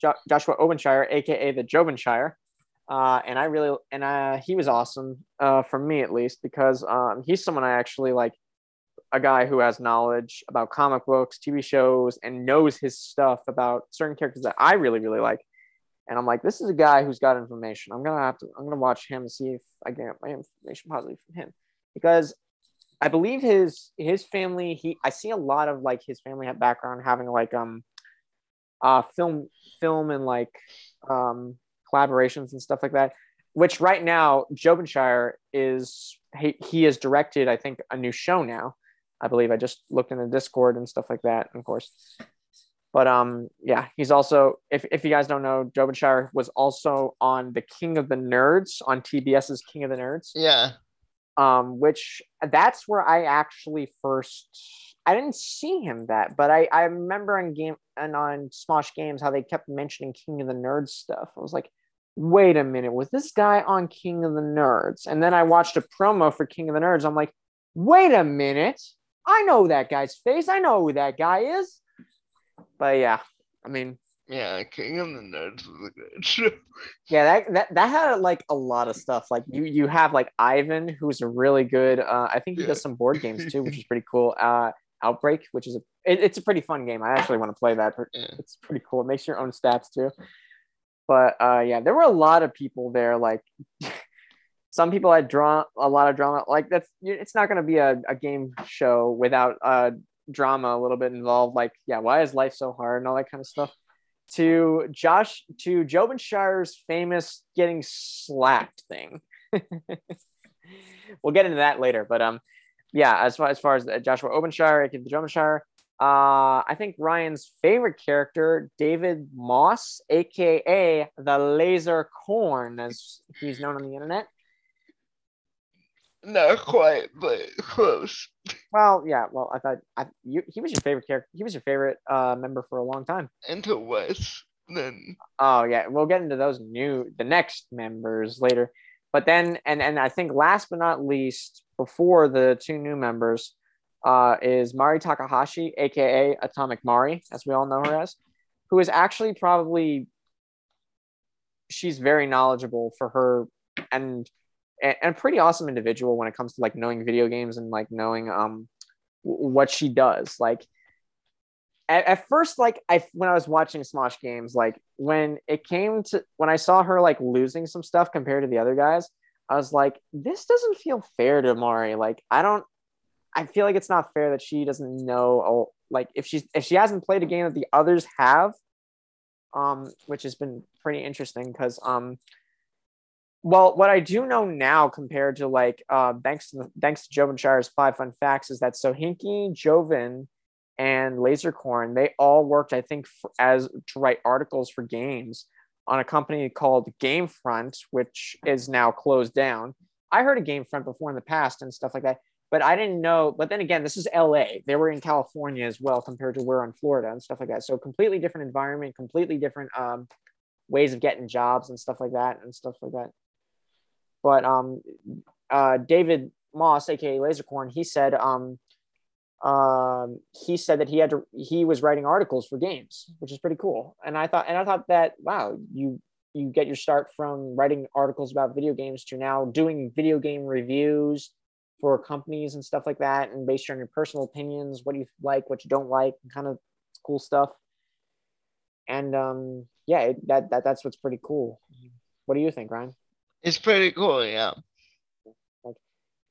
jo- Joshua Ovenshire, aka the Jovenshire. Uh, and I really and uh, he was awesome uh, for me at least because um, he's someone I actually like a guy who has knowledge about comic books, TV shows, and knows his stuff about certain characters that I really, really like. And I'm like, this is a guy who's got information. I'm gonna have to. I'm gonna watch him and see if I get my information positively from him, because I believe his his family. He I see a lot of like his family background having like um, uh, film film and like um collaborations and stuff like that. Which right now, Jovenshire is he, he has directed, I think, a new show now. I believe I just looked in the Discord and stuff like that, of course. But um, yeah, he's also if, if you guys don't know, Jovenshire was also on the King of the Nerds on TBS's King of the Nerds. Yeah. Um, which that's where I actually first I didn't see him that, but I I remember on game and on Smosh Games how they kept mentioning King of the Nerds stuff. I was like, wait a minute, was this guy on King of the Nerds? And then I watched a promo for King of the Nerds. I'm like, wait a minute, I know that guy's face. I know who that guy is. But yeah, I mean, yeah, King of the Nerds was a good show. Yeah, that, that that had like a lot of stuff. Like you you have like Ivan, who's a really good. Uh, I think he yeah. does some board games too, which is pretty cool. Uh, Outbreak, which is a it, it's a pretty fun game. I actually want to play that. Yeah. It's pretty cool. It makes your own stats too. But uh, yeah, there were a lot of people there. Like some people had drawn a lot of drama. Like that's it's not going to be a, a game show without uh, drama a little bit involved. Like yeah, why is life so hard and all that kind of stuff. To Josh to Jovenshire's famous getting slapped thing. we'll get into that later, but um, yeah, as far as far as Joshua Ovenshire, the Jovenshire, uh, I think Ryan's favorite character, David Moss, aka the Laser Corn, as he's known on the internet. Not quite, but close. Well, yeah. Well, I thought I, you, he was your favorite character. He was your favorite uh, member for a long time. Until Wes, then. Oh yeah, we'll get into those new the next members later. But then, and and I think last but not least, before the two new members, uh, is Mari Takahashi, aka Atomic Mari, as we all know her as, who is actually probably she's very knowledgeable for her and and a pretty awesome individual when it comes to like knowing video games and like knowing um what she does. Like at, at first, like I when I was watching Smosh games, like when it came to when I saw her like losing some stuff compared to the other guys, I was like, this doesn't feel fair to Mari. Like I don't I feel like it's not fair that she doesn't know. Like if she's if she hasn't played a game that the others have, um, which has been pretty interesting because um, well, what I do know now compared to like uh, thanks to thanks to Joven Shire's five fun facts is that Sohinki, Joven, and Lasercorn they all worked I think for, as to write articles for games on a company called Gamefront, which is now closed down. I heard of Gamefront before in the past and stuff like that but I didn't know. But then again, this is LA. They were in California as well compared to we're in Florida and stuff like that. So completely different environment, completely different um, ways of getting jobs and stuff like that and stuff like that. But um, uh, David Moss, aka Lasercorn, he said um, um, he said that he had to he was writing articles for games, which is pretty cool. And I thought and I thought that wow, you you get your start from writing articles about video games to now doing video game reviews for companies and stuff like that and based on your personal opinions what you like what you don't like kind of cool stuff. And um yeah it, that, that that's what's pretty cool. What do you think ryan it's pretty cool yeah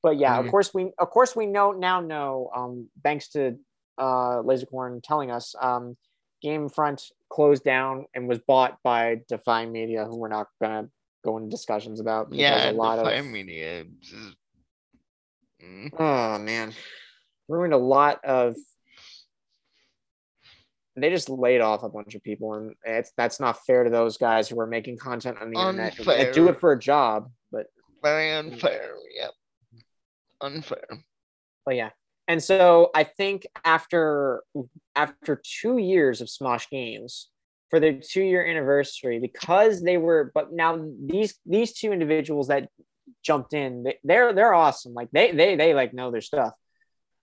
but yeah mm-hmm. of course we of course we know now know um thanks to uh lasercorn telling us um gamefront closed down and was bought by Defy Media who we're not gonna go into discussions about yeah a lot Defy of media Mm. Oh man, ruined a lot of. They just laid off a bunch of people, and it's that's not fair to those guys who are making content on the unfair. internet. Do it for a job, but very unfair. Yep, unfair. But yeah, and so I think after after two years of Smosh Games, for their two year anniversary, because they were, but now these these two individuals that jumped in. They, they're they're awesome. Like they they they like know their stuff.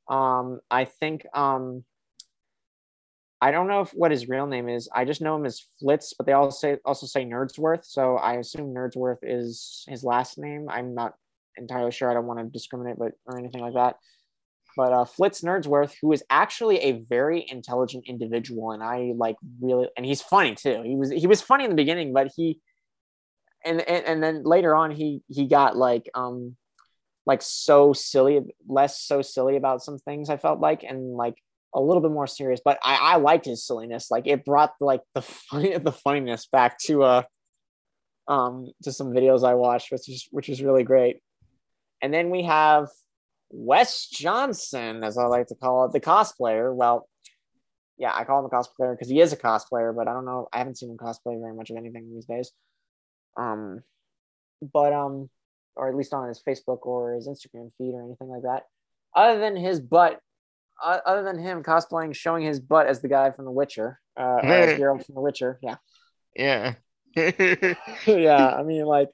Um, I think um, I don't know if what his real name is. I just know him as Flitz, but they also say also say Nerdsworth. So I assume Nerdsworth is his last name. I'm not entirely sure. I don't want to discriminate, but or anything like that. but uh, Flitz Nerdsworth, who is actually a very intelligent individual, and I like really, and he's funny too. He was he was funny in the beginning, but he, and and, and then later on he he got like um like so silly, less so silly about some things. I felt like, and like a little bit more serious. But I I liked his silliness. Like it brought like the funny the funniness back to uh um to some videos I watched, which is which is really great. And then we have Wes Johnson, as I like to call it, the cosplayer. Well, yeah, I call him a cosplayer because he is a cosplayer, but I don't know. I haven't seen him cosplay very much of anything these days. Um, but um, or at least on his Facebook or his Instagram feed or anything like that. Other than his butt, uh, other than him cosplaying, showing his butt as the guy from The Witcher, uh, as Geralt from The Witcher. Yeah. Yeah. yeah. I mean, like,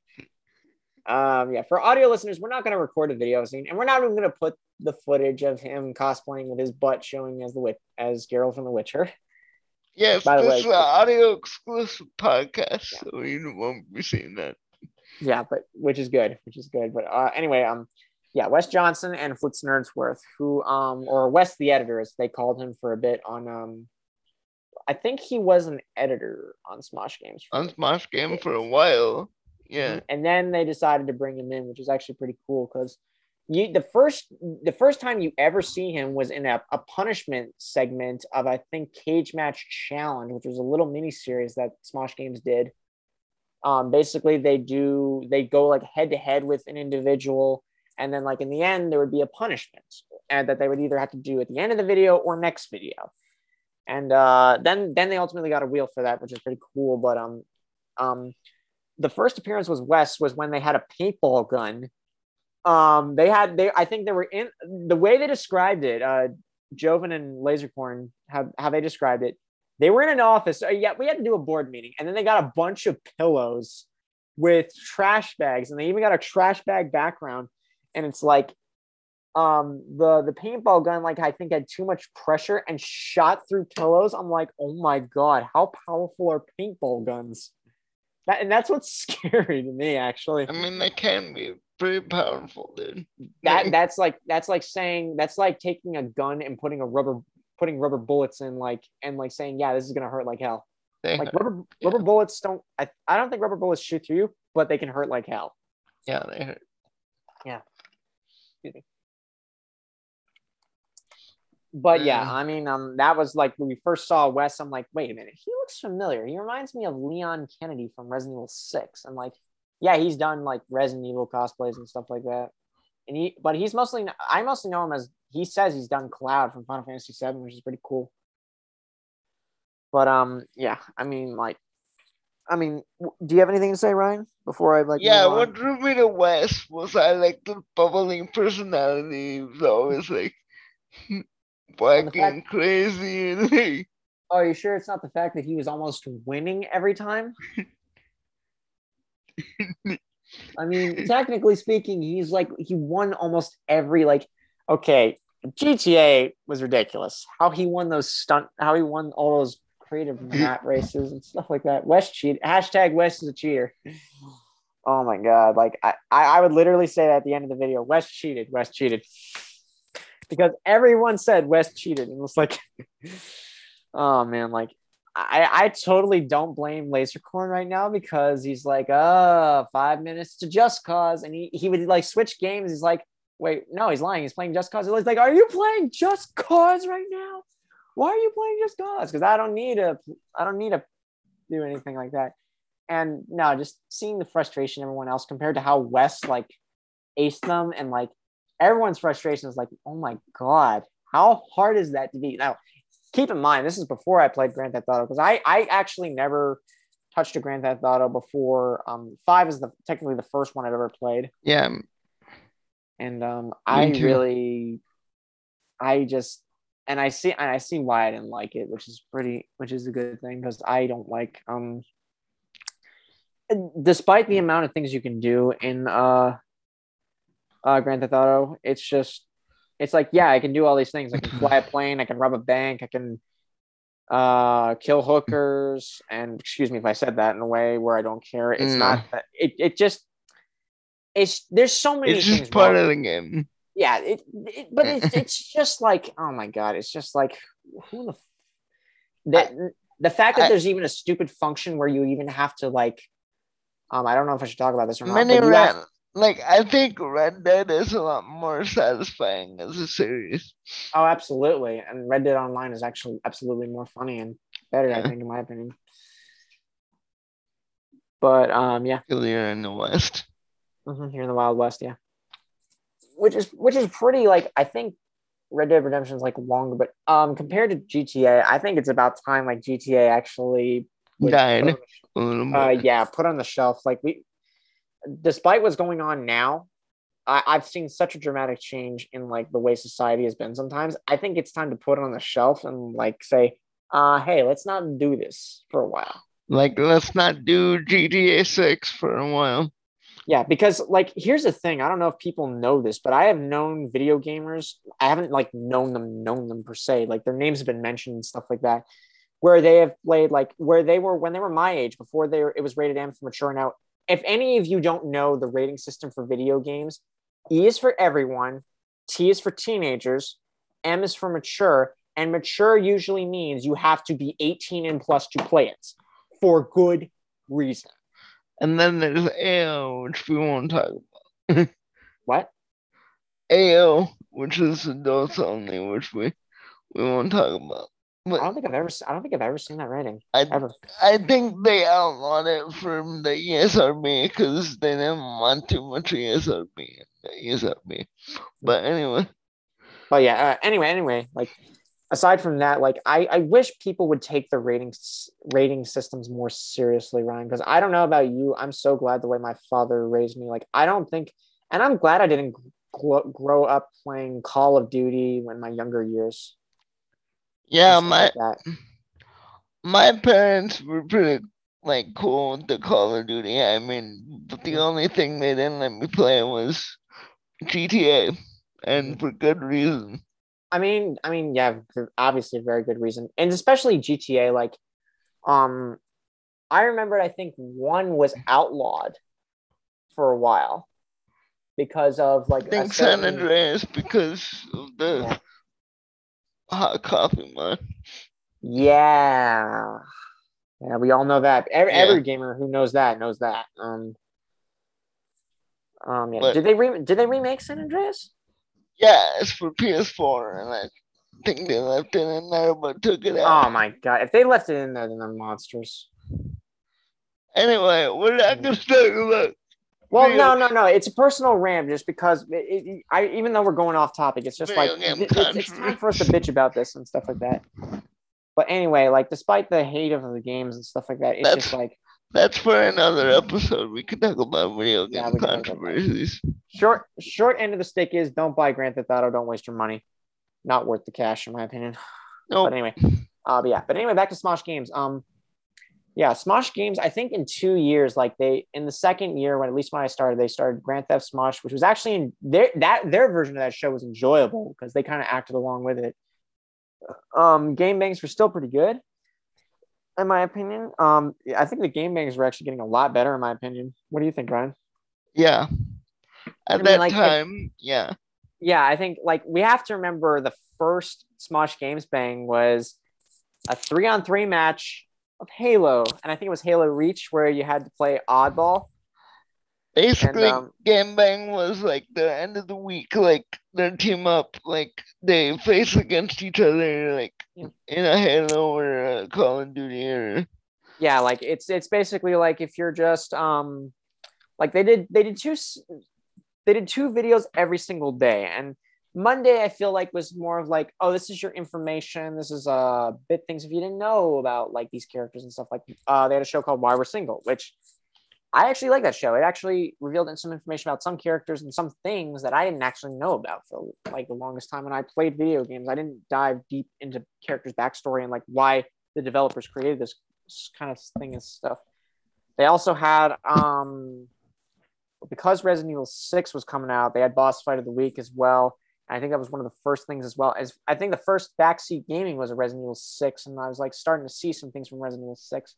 um, yeah, for audio listeners, we're not going to record a video scene, and we're not even going to put the footage of him cosplaying with his butt showing as the witch as Geralt from The Witcher. Yes, By the this way- is an audio exclusive podcast, Yeah. so you won't be seeing that. Yeah, but which is good, which is good. But uh, anyway, um, yeah, Wes Johnson and Flitz Nerdsworth, who um, or Wes the editor, as they called him for a bit on um, I think he was an editor on Smosh Games. On Smosh Game for a while. Yeah. and then they decided to bring him in, which is actually pretty cool because you the first the first time you ever see him was in a, a punishment segment of I think Cage Match Challenge, which was a little mini series that Smosh Games did. Um, basically, they do they go like head to head with an individual, and then like in the end there would be a punishment, and that they would either have to do at the end of the video or next video. And uh, then then they ultimately got a wheel for that, which is pretty cool. But um, um, the first appearance was Wes was when they had a paintball gun. Um, they had they I think they were in the way they described it. Uh, Joven and Lasercorn how how they described it. They were in an office. Uh, yeah, we had to do a board meeting, and then they got a bunch of pillows with trash bags, and they even got a trash bag background. And it's like, um, the the paintball gun like I think had too much pressure and shot through pillows. I'm like, oh my god, how powerful are paintball guns? That, and that's what's scary to me, actually. I mean, they can be pretty powerful, dude. That that's like that's like saying that's like taking a gun and putting a rubber putting rubber bullets in like and like saying, yeah, this is gonna hurt like hell. They Like hurt. rubber rubber bullets don't. I, I don't think rubber bullets shoot through you, but they can hurt like hell. Yeah, they hurt. But yeah, Mm. I mean, um, that was like when we first saw Wes. I'm like, wait a minute, he looks familiar. He reminds me of Leon Kennedy from Resident Evil Six. I'm like, yeah, he's done like Resident Evil cosplays and stuff like that. And he, but he's mostly, I mostly know him as he says he's done Cloud from Final Fantasy VII, which is pretty cool. But um, yeah, I mean, like, I mean, do you have anything to say, Ryan? Before I like, yeah, what drew me to Wes was I like the bubbling personality. He was always like and crazy and like, Oh, are you sure it's not the fact that he was almost winning every time? I mean, technically speaking, he's like he won almost every like. Okay, GTA was ridiculous. How he won those stunt, how he won all those creative map races and stuff like that. Wes cheat. Hashtag Wes is a cheater. Oh my god! Like I, I, I would literally say that at the end of the video. Wes cheated. Wes cheated. Because everyone said Wes cheated, and it was like, oh man, like I, I totally don't blame Lasercorn right now because he's like, uh, five minutes to Just Cause, and he, he would like switch games. He's like, wait, no, he's lying. He's playing Just Cause. He's like, are you playing Just Cause right now? Why are you playing Just Cause? Because I don't need to, I don't need to do anything like that. And no, just seeing the frustration of everyone else compared to how Wes like aced them and like everyone's frustration is like, oh my god, how hard is that to beat? Now, keep in mind, this is before I played Grand Theft Auto because I I actually never touched a Grand Theft Auto before. Um, five is the technically the first one I've ever played, yeah, and um, I too. really, I just and I see and I see why I didn't like it, which is pretty, which is a good thing because I don't like um. Despite the amount of things you can do in uh, uh, Grand Theft Auto, it's just it's like yeah, I can do all these things. I can fly a plane, I can rob a bank, I can uh kill hookers and excuse me if I said that in a way where I don't care. It's No. not that it, it just it's there's so many it's just part wrong- of the game. Yeah, it, it but it's it's just like oh my god, it's just like who the that the fact that I- there's even a stupid function where you even have to like um I don't know if I should talk about this or not. You Red, have- like I think Red Dead is a lot more satisfying as a series. oh, absolutely, and Red Dead Online is actually absolutely more funny and better, I think, in my opinion. But um, yeah, Earlier in the West. Mhm, here in the Wild West, yeah. Which is which is pretty like I think Red Dead Redemption is like longer, but um compared to GTA, I think it's about time like GTA actually was Died. put on uh, yeah, put on the shelf. Like we, despite what's going on now, I, I've seen such a dramatic change in like the way society has been. Sometimes I think it's time to put it on the shelf and like say, uh, hey, let's not do this for a while. Like let's not do GTA 6 for a while. Yeah, because like here's the thing. I don't know if people know this, but I have known video gamers. I haven't like known them, known them per se. Like their names have been mentioned and stuff like that, where they have played like where they were when they were my age before they were, it was rated M for mature. Now, if any of you don't know the rating system for video games, E is for everyone, T is for teenagers, M is for mature, and mature usually means you have to be 18 and plus to play it for good reason. And then there's AO, which we won't talk about. What? AO, which is adults only, which we we won't talk about. I don't think I've ever. I don't think I've ever seen that rating I ever. I think they outlawed it from the ESRB because they didn't want too much ESRB the ESRB. But anyway, But yeah. Uh, anyway, anyway, like aside from that, like I, I wish people would take the ratings rating systems more seriously, Ryan. Because I don't know about you, I'm so glad the way my father raised me. Like I don't think, and I'm glad I didn't grow, grow up playing Call of Duty in my younger years. yeah, my like my parents were pretty like cool with the Call of Duty. I mean, but the only thing they didn't let me play was GTA, and mm-hmm. for good reason. I mean, I mean, yeah, obviously a very good reason, and especially GTA. Like, um, I remember I think one was outlawed for a while because of like I think San Andreas because of the Yeah. hot coffee mod. Yeah, yeah, we all know that. Every, Yeah. every gamer who knows that knows that. Um, um, yeah. But- did they re- did they remake San Andreas? Yeah, it's for PS4, and I think they left it in there but took it out. Oh my god! If they left it in there, then they're monsters. Anyway, we're not gonna talk about. Well, no, no, no. It's a personal rant, just because it, it, I, even though we're going off topic, it's just Video like it- it's, it's time for us to bitch about this and stuff like that. But anyway, like despite the hate of the games and stuff like that, it's That's- just like That's for another episode. We could talk about video game Yeah, we can talk about that. controversies. short short end of the stick is don't buy Grand Theft Auto, don't waste your money. Not worth the cash, in my opinion. No, But anyway, uh, but yeah. But anyway, back to Smosh Games. Um, yeah, Smosh Games. I think in two years, like they in the second year, when at least when I started, they started Grand Theft Smosh, which was actually in their that their version of that show was enjoyable because they kind of acted along with it. Um, game banks were still pretty good, in my opinion. Um, I think the game bangs were actually getting a lot better, in my opinion. What do you think, Ryan? yeah. At mean, that like, time, yeah. yeah, I think like we have to remember the first Smosh Games Bang was a three on three match of Halo, and I think it was Halo Reach where you had to play oddball. Basically, um, Game Bang was like the end of the week, like their team up, like they face against each other, like Yeah. in a Halo or a Call of Duty or Yeah, like it's it's basically like if you're just um like they did they did two s- they did two videos every single day. And Monday I feel like was more of like oh this is your information. This is uh bit things. If you didn't know about like these characters and stuff like uh they had a show called Why We're Single which I actually like that show it actually revealed some information about some characters and some things that I didn't actually know about for like the longest time when I played video games I didn't dive deep into characters backstory and like why the developers created this kind of thing and stuff. They also had um because Resident Evil 6 was coming out, they had boss fight of the week as well. And I think that was one of the first things as well. As I think the first backseat gaming was a Resident Evil 6, and I was like starting to see some things from Resident Evil 6.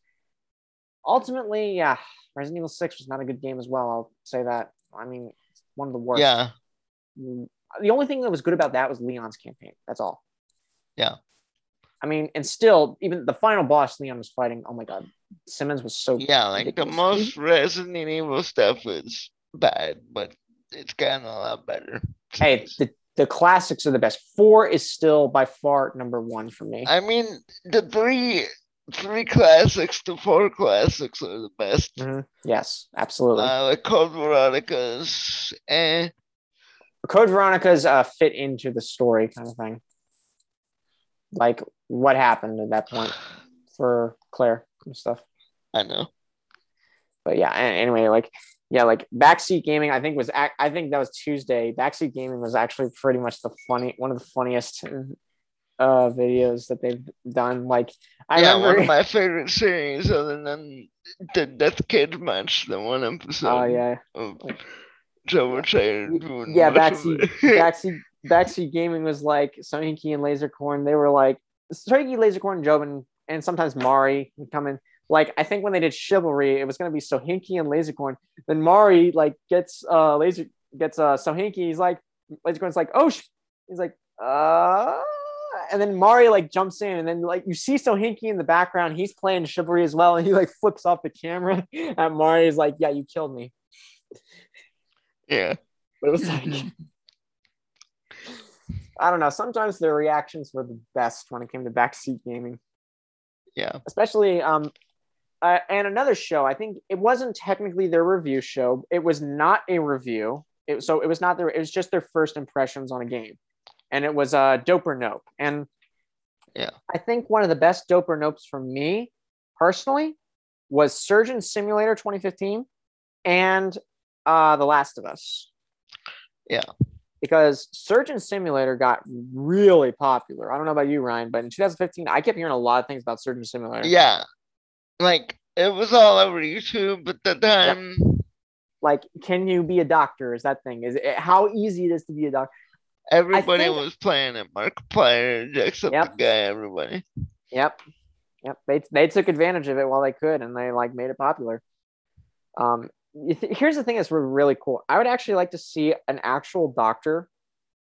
Ultimately, yeah, Resident Evil 6 was not a good game as well. I'll say that. I mean, one of the worst. yeah. the only thing that was good about that was Leon's campaign. That's all. Yeah. I mean, and still, even the final boss Leon was fighting. Oh my god, Simmons was so Yeah, like the most Resident Evil stuff is bad, but it's gotten a lot better. Hey, the, the classics are the best. Four is still by far number one for me. I mean, the three three classics, to four classics are the best. Mhm. Yes, absolutely. Uh, like Code Veronica's, eh, Code Veronica's uh, fit into the story kind of thing. Like what happened at that point for Claire and stuff. I know. But yeah, anyway, like yeah, like backseat gaming. I think was I think that was Tuesday. Backseat gaming was actually pretty much the funny one of the funniest uh videos that they've done. Like I yeah, remember. one of my favorite series, other than the Death Cage match, the one episode Oh yeah, of Joe Chair doing yeah. Backseat backseat backseat gaming was like Sohinki and Lasercorn. They were like Sohinki, Lasercorn, Joven, and and sometimes Mari would come in. Like I think when they did Chivalry, it was gonna be Sohinki and Lasercorn. Then Mari like gets uh laser gets uh Sohinki. He's like Lasercorn's like oh sh-. he's like uh and then Mari like jumps in and then like you see Sohinki in the background. He's playing Chivalry as well and he like flips off the camera at Mari. He's like yeah you killed me. yeah. But it was like, I don't know. Sometimes their reactions were the best when it came to backseat gaming, Yeah. especially um, uh, and another show. I think it wasn't technically their review show. It was not a review. It, so it was not their. It was just their first impressions on a game, and it was uh, Dope or Nope. And Yeah. I think one of the best Dope or Nopes for me personally was Surgeon Simulator 2015 and uh, The Last of Us. Yeah. Because Surgeon Simulator got really popular. I don't know about you, Ryan, but in 2015, I kept hearing a lot of things about Surgeon Simulator. Yeah. Like it was all over YouTube at the time. Like, can you be a doctor? Is that thing? Is it how easy it is to be a doctor? Everybody think- was playing it. Markiplier, except Yep. the guy, everybody. Yep. Yep. They, they took advantage of it while they could and they like made it popular. Um, you th- here's the thing that's really cool. I would actually like to see an actual doctor.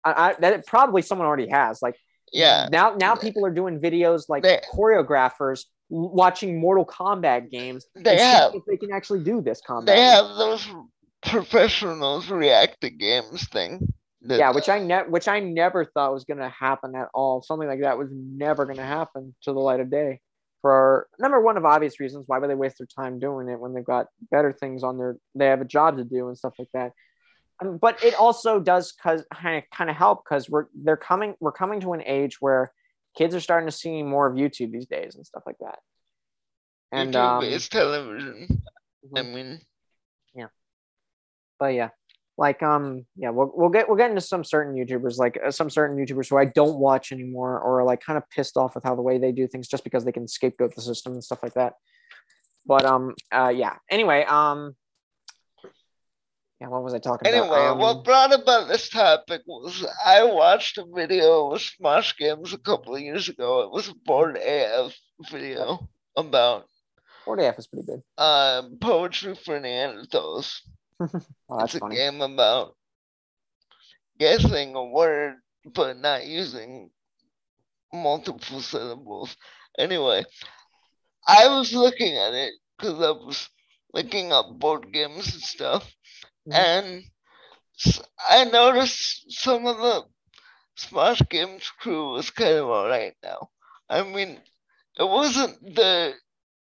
I, I, that probably someone already has. Like Yeah. now, now people are doing videos like They- choreographers watching Mortal Kombat games. They have if they can actually do this combat. they have those professionals react to games thing. That- yeah, which I ne- which I never thought was going to happen at all. Something like that was never going to happen to the light of day. For number one of obvious reasons, why would they waste their time doing it when they've got better things on their? They have a job to do and stuff like that. Um, but it also does cause kind of kind of help because we're they're coming we're coming to an age where kids are starting to see more of YouTube these days and stuff like that. And YouTube um, is television. I mhm. mean, yeah, but yeah like um yeah we'll, we'll get we'll get into some certain youtubers like uh, some certain youtubers who i don't watch anymore or are like kind of pissed off with how the way they do things just because they can scapegoat the system and stuff like that but um uh yeah anyway um yeah what was i talking anyway, about um, what brought about this topic was I watched a video of Smosh Games a couple of years ago. It was a board AF video about 4df is pretty good uh, poetry for Neanderthals. Oh that's it's a game about guessing a word but not using multiple syllables. Anyway, I was looking at it because I was looking up board games and stuff, Mhm. and I noticed some of the Smosh Games crew was kind of alright now. I mean, it wasn't the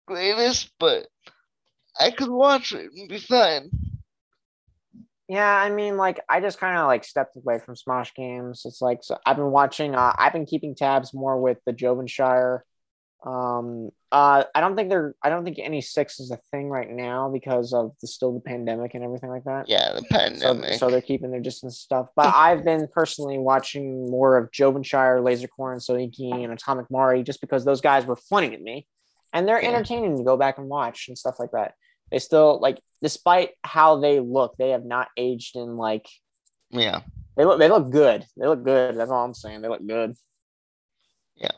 greatest, but I could watch it and be fine. Yeah, I mean, like I just kind of like stepped away from Smosh games. It's like so I've been watching. Uh, I've been keeping tabs more with the Jovenshire. Um, uh, I don't think they're. I don't think any six is a thing right now because of the still the pandemic and everything like that. Yeah, the So, pandemic. so they're keeping their distance stuff. But I've been personally watching more of Jovenshire, Lasercorn, Sohinki, and Atomic Mari just because those guys were funny to me, and they're Yeah. entertaining to go back and watch and stuff like that. They still like, despite how they look, they have not aged in like yeah. they look. They look good. They look good. That's all I'm saying. They look good. Yeah.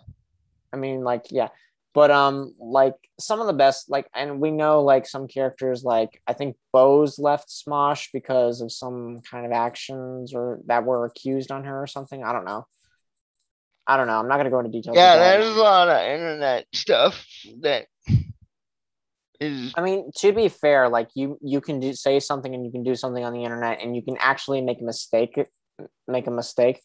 I mean, like, yeah. but um like some of the best like and we know like some characters like i think bose left smosh because of some kind of actions or that were accused on her or something i don't know i don't know i'm not going to go into details Yeah, there's a lot of internet stuff that is i mean to be fair like you you can do say something and you can do something on the internet and you can actually make a mistake make a mistake.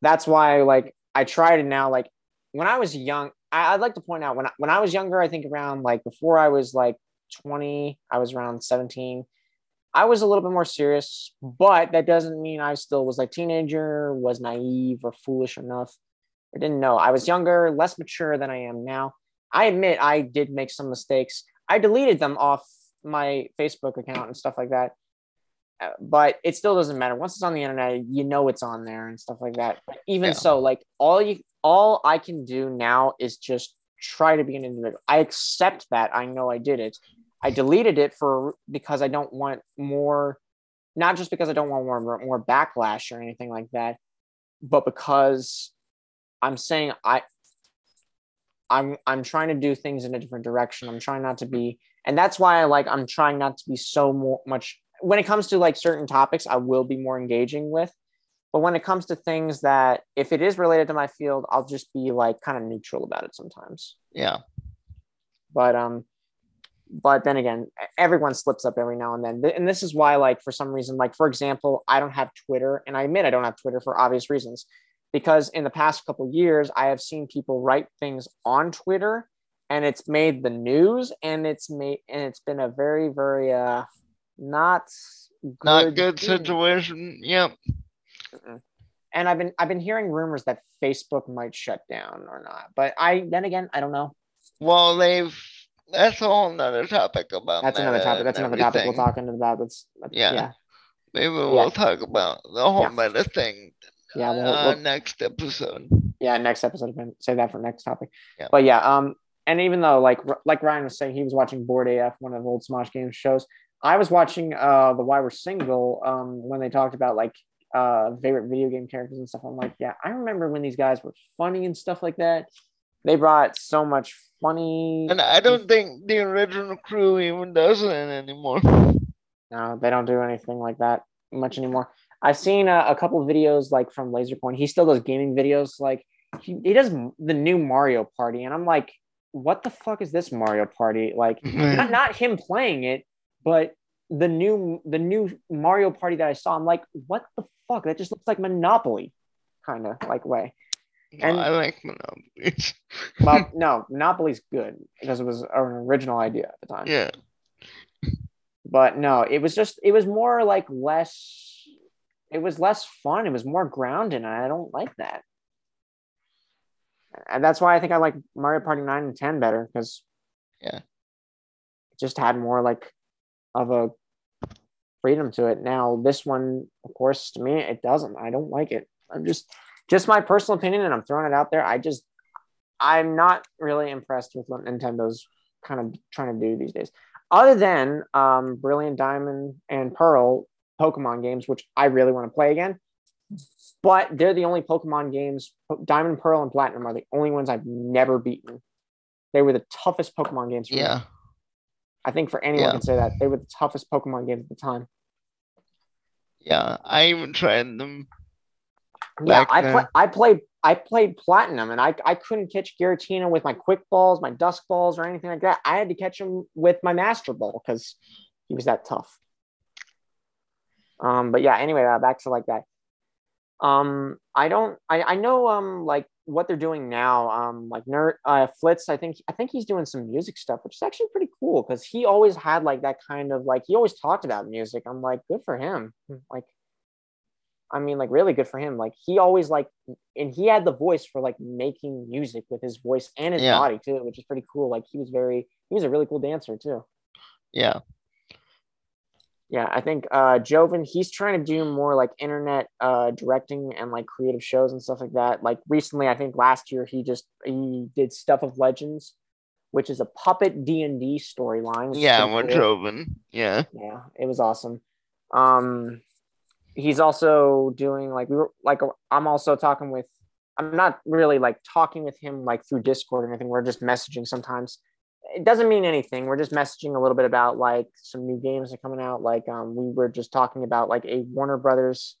That's why like i try to now like when i was young I, i'd like to point out when when I was younger i think around like before i was like 20 i was around 17 i was a little bit more serious but that doesn't mean i still was like teenager was naive or foolish enough. I didn't know. I was younger less mature than i am now. I admit i did make some mistakes i deleted them off my facebook account and stuff like that. Uh, but it still doesn't matter. Once it's on the internet you know it's on there and stuff like that. But even Yeah. so like all you all i can do now is just try to be an individual. I accept that. I know i did it. I deleted it for because i don't want more not just because i don't want more more backlash or anything like that but because i'm saying i i'm i'm trying to do things in a different direction. I'm trying not to be and that's why i like i'm trying not to be so more, much when it comes to like certain topics i will be more engaging with. But when it comes to things that if it is related to my field i'll just be like kind of neutral about it sometimes. Yeah. but um but then again everyone slips up every now and then. And this is why like for some reason like for example i don't have twitter and i admit i don't have twitter for obvious reasons because in the past couple years i have seen people write things on twitter and it's made the news and it's made and it's been a very very uh not good Not good thing. situation. Yep. and i've been i've been hearing rumors that facebook might shut down or not but i then again i don't know Well, they've. That's a whole nother topic about. that's another topic that's another topic we'll talk into about that's Yeah. yeah Maybe we'll talk about the whole Yeah. meta thing. Yeah, we'll- uh, we'll- next episode. yeah next episode say that for next topic Yeah. but yeah um and even though like like ryan was saying he was watching board af one of the old smosh games shows i was watching uh the why we're single um when they talked about like uh favorite video game characters and stuff i'm like yeah i remember when these guys were funny and stuff like that they brought so much funny And I don't think the original crew even does it anymore. No, they don't do anything like that much anymore. I've seen a, a couple of videos like from Lasercorn. He still does gaming videos. Like he, he does the new Mario Party, and I'm like, what the fuck is this Mario Party? Like not not him playing it, but the new the new Mario Party that I saw. I'm like, what the fuck? That just looks like Monopoly, kind of like way. No, and- I like monopolies. Well, no, Monopoly's good because it was an original idea at the time. yeah. but no it was just it was more like less it was less fun. It was more grounded and i don't like that. And that's why i think i like mario party 9 and 10 better because Yeah. it just had more like of a freedom to it. Now this one of course to me it doesn't. I don't like it. I'm just just my personal opinion and i'm throwing it out there. I just i'm not really impressed with what nintendo's kind of trying to do these days. Other than um, Brilliant Diamond and Pearl Pokemon games, which I really want to play again. But they're the only Pokemon games, Diamond, Pearl, and Platinum are the only ones I've never beaten. They were the toughest Pokemon games for me. Yeah. I think for anyone Yeah. can say that. They were the toughest Pokemon games at the time. Yeah. I even tried them. Yeah, I play, I played I played Platinum and I, I couldn't catch Giratina with my quick balls, my dusk balls, or anything like that. I had to catch him with my master ball because he was that tough. Um, but yeah, anyway, uh, back to like that. Um, I don't I, I know um like what they're doing now. Um, like nerd uh Flitz, I think I think he's doing some music stuff, which is actually pretty cool because he always had like that kind of like he always talked about music. I'm like, good for him. Like I mean, like really good for him. Like he always like, and he had the voice for like making music with his voice and his Yeah. body too, which is pretty cool. Like he was very, he was a really cool dancer too. Yeah. Yeah, I think uh Joven, he's trying to do more like internet uh directing and like creative shows and stuff like that. Like recently, I think last year he just he did Stuff of Legends, which is a puppet D and D storyline. Yeah. pretty cool. Wondroven. Yeah. yeah it was awesome um he's also doing like we were like i'm also talking with I'm not really like talking with him like through Discord or anything. We're just messaging sometimes. It doesn't mean anything. We're just messaging a little bit about like some new games that are coming out. Like um, we were just talking about like a Warner Brothers.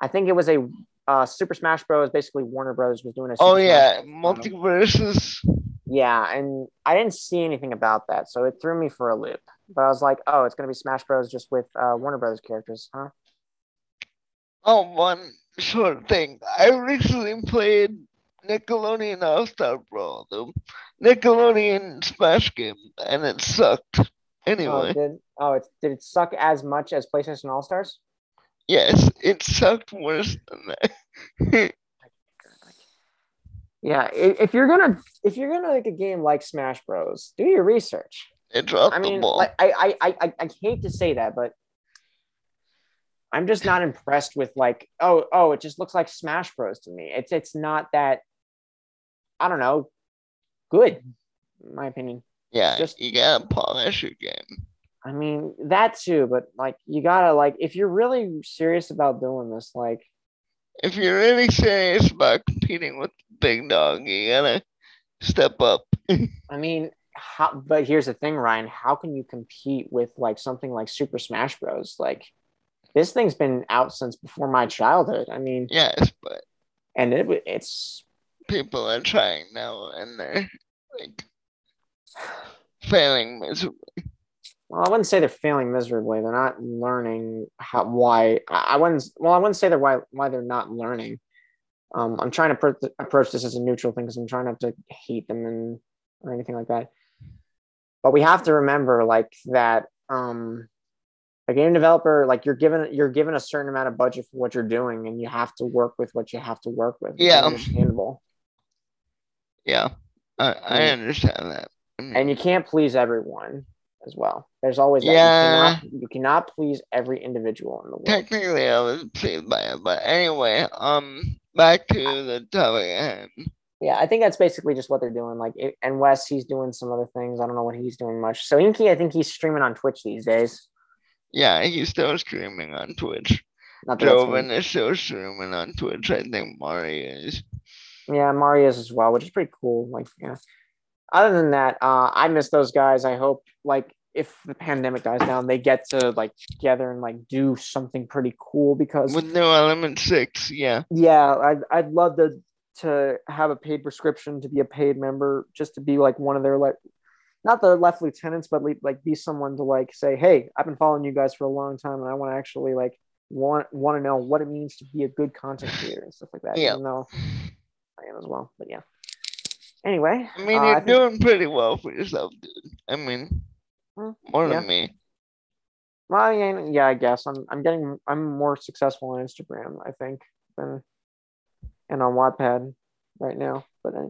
I think it was a uh, Super Smash Bros. Basically, Warner Brothers was doing a. Oh Super yeah, multiverses. Yeah, and I didn't see anything about that, so it threw me for a loop. But I was like, oh, it's gonna be Smash Bros. just with uh, Warner Brothers characters, huh? Oh, one short thing. I recently played Nickelodeon All Star Brawl, the Nickelodeon Smash game, and it sucked. Oh, Anyway, it did oh, it did it suck as much as PlayStation All Stars? yes, it sucked worse than that. Yeah, if you're gonna if you're gonna make a game like Smash Bros, do your research. it dropped I mean, the ball. like I, I I I I hate to say that, but I'm just not impressed with like oh oh it just looks like Smash Bros to me. It's it's not that I don't know good in my opinion. yeah, just- you gotta polish your game. I mean that too, but like you gotta like if you're really serious about doing this, like If you're really serious about competing with the big dog, you gotta step up. I mean, how, but here's the thing, Ryan. How can you compete with like something like Super Smash Bros? Like, this thing's been out since before my childhood. I mean, Yes, but and it it's people are trying now and they're like failing miserably. well, I wouldn't say they're failing miserably. They're not learning how why. I wouldn't. Well, I wouldn't say they're why why they're not learning. Um, I'm trying to pr- approach this as a neutral thing because I'm trying not to hate them and or anything like that. But we have to remember like that. Um, a game developer like you're given you're given a certain amount of budget for what you're doing and you have to work with what you have to work with Yeah. understandable Yeah, I, I understand that. Mm. and you can't please everyone as well there's always that. Yeah. you, cannot, you cannot please every individual in the world Technically, I was pleased by it, but anyway, um, back to the topic at hand. yeah i think that's basically just what they're doing like it, and wes he's doing some other things i don't know what he's doing much Sohinki i think he's streaming on twitch these days Yeah, he's still streaming on Twitch. not Joven is still streaming on Twitch. I think Mari is. Yeah, Mario's as well, which is pretty cool. Like, yeah. Other than that, uh, I miss those guys. I hope, like, if the pandemic dies down, they get to like together and like do something pretty cool. Because With no Element 6, yeah. yeah, I'd I'd love to to have a paid prescription to be a paid member, just to be like one of their like, not the left lieutenants, but like, like be someone to like say, hey, I've been following you guys for a long time, and I want to actually like want want to know what it means to be a good content creator and stuff like that. Yeah. Even though I am as well, but yeah. Anyway, I mean, uh, you're I think- doing pretty well for yourself, dude. I mean, Mm, more yeah. than me. Well, yeah, yeah, I guess I'm I'm getting I'm more successful on Instagram, I think, than and on Wattpad right now. But uh,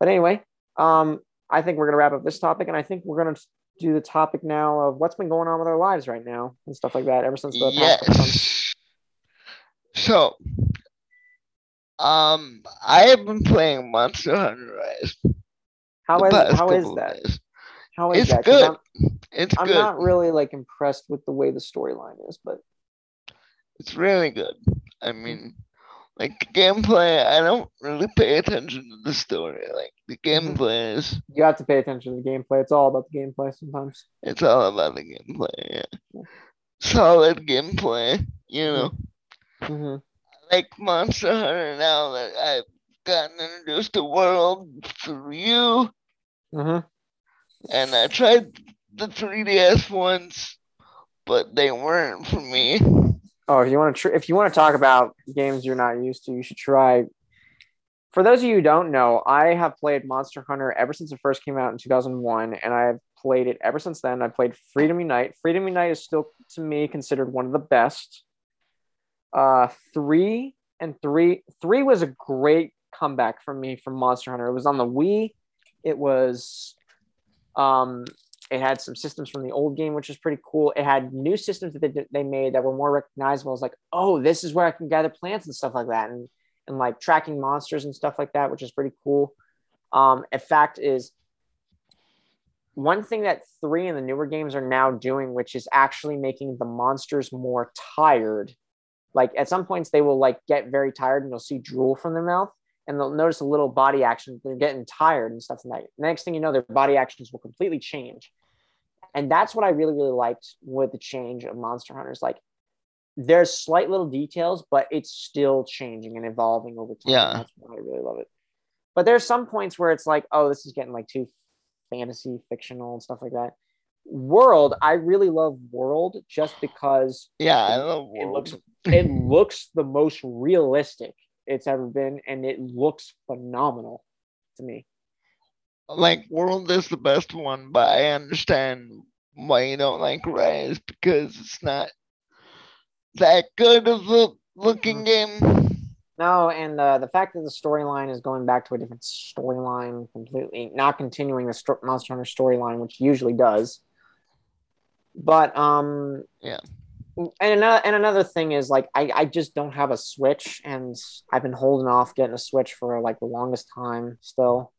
but anyway, um, I think we're gonna wrap up this topic, and I think we're gonna do the topic now of what's been going on with our lives right now and stuff like that ever since the past. Yes. So, um, I have been playing Monster Hunter Rise. How is how is that? days. How is It's that? good. I'm, It's I'm good. not really like impressed with the way the storyline is, but It's really good. I mean, like gameplay, I don't really pay attention to the story. Like the Mhm. gameplay is, you have to pay attention to the gameplay. It's all about the gameplay sometimes. it's all about the gameplay. Yeah. Yeah. Solid gameplay. You know, hmm like Monster Hunter. Now that I've gotten introduced to World through you, hmm and I tried the 3DS ones, but they weren't for me. Oh, if you want to tr- if you want to talk about games you're not used to, you should try. For those of you who don't know, I have played Monster Hunter ever since it first came out in 2001, and I've played it ever since then. I played Freedom Unite. Freedom Unite is still, to me, considered one of the best. Uh, three and three, three was a great comeback for me from Monster Hunter. It was on the Wii. It was, um, it had some systems from the old game, which was pretty cool. It had new systems that they, they made that were more recognizable. It's like, oh, this is where I can gather plants and stuff like that, and and like tracking monsters and stuff like that, which is pretty cool. Um, in fact, is one thing that three and the newer games are now doing, which is actually making the monsters more tired. Like at some points, they will like get very tired and you'll see drool from their mouth. and they'll notice a little body action. They're getting tired and stuff like that. Next thing you know, their body actions will completely change. And that's what I really, really liked with the change of Monster Hunters. Like there's slight little details, but it's still changing and evolving over time. Yeah. That's why I really love it. But there's some points where it's like, oh, this is getting like too fantasy fictional and stuff like that. World, I really love World just because Yeah, I love it looks it looks the most realistic it's ever been, and it looks phenomenal to me. like World is the best one, but I understand why you don't like Rise because it's not that good of a looking game. No, and uh, the fact that the storyline is going back to a different storyline completely, not continuing the sto- Monster Hunter storyline, which usually does. But um, Yeah. And another and another thing is like I I just don't have a Switch, and I've been holding off getting a Switch for like the longest time. Still,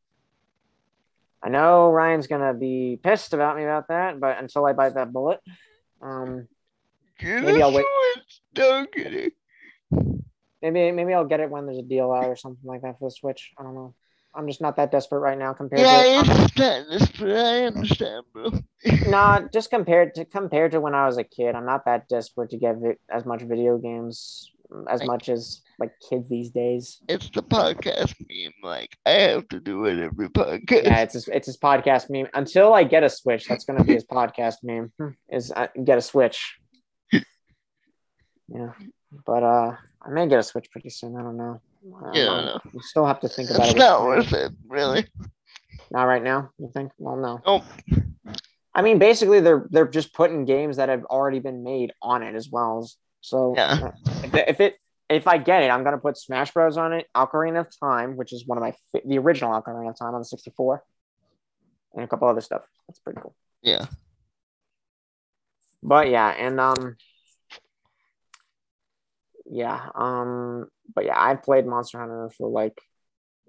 I know Ryan's gonna be pissed about me about that, but until I bite that bullet, um, Get Maybe I'll wait. Switch, Don't get it. maybe maybe I'll get it when there's a deal out or something like that for the Switch. I don't know. I'm just not that desperate right now compared to Yeah, to I understand I understand, bro. Nah, just compared to compared to when I was a kid, I'm not that desperate to get vi- as much video games as Like- much as like kids these days. It's the podcast meme. Like I have to do it every podcast. Yeah, it's his, it's his podcast meme. Until I get a Switch, that's gonna be his podcast meme. Is uh, get a Switch. Yeah, but uh, I may get a Switch pretty soon. I don't know. Yeah, know. We still have to think about It's it. not worth it, really. Not right now. You think? Well, no. Nope. I mean, basically, they're they're just putting games that have already been made on it as well. So Yeah. if it, if it if I get it, I'm gonna put Smash Bros on it, Ocarina of Time, which is one of my fa- the original Ocarina of Time on the 64, and a couple other stuff. That's pretty cool. Yeah. But yeah, and um, yeah, um, but yeah, I've played Monster Hunter for like,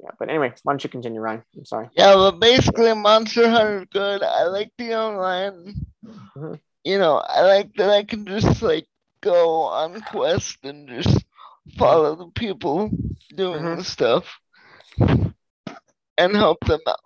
yeah. But anyway, why don't you continue, Ryan? I'm sorry. Yeah, but basically Monster Hunter's good. I like the online. Mhm. You know, I like that I can just like go on quest and just follow the people doing Mhm. the stuff and help them out.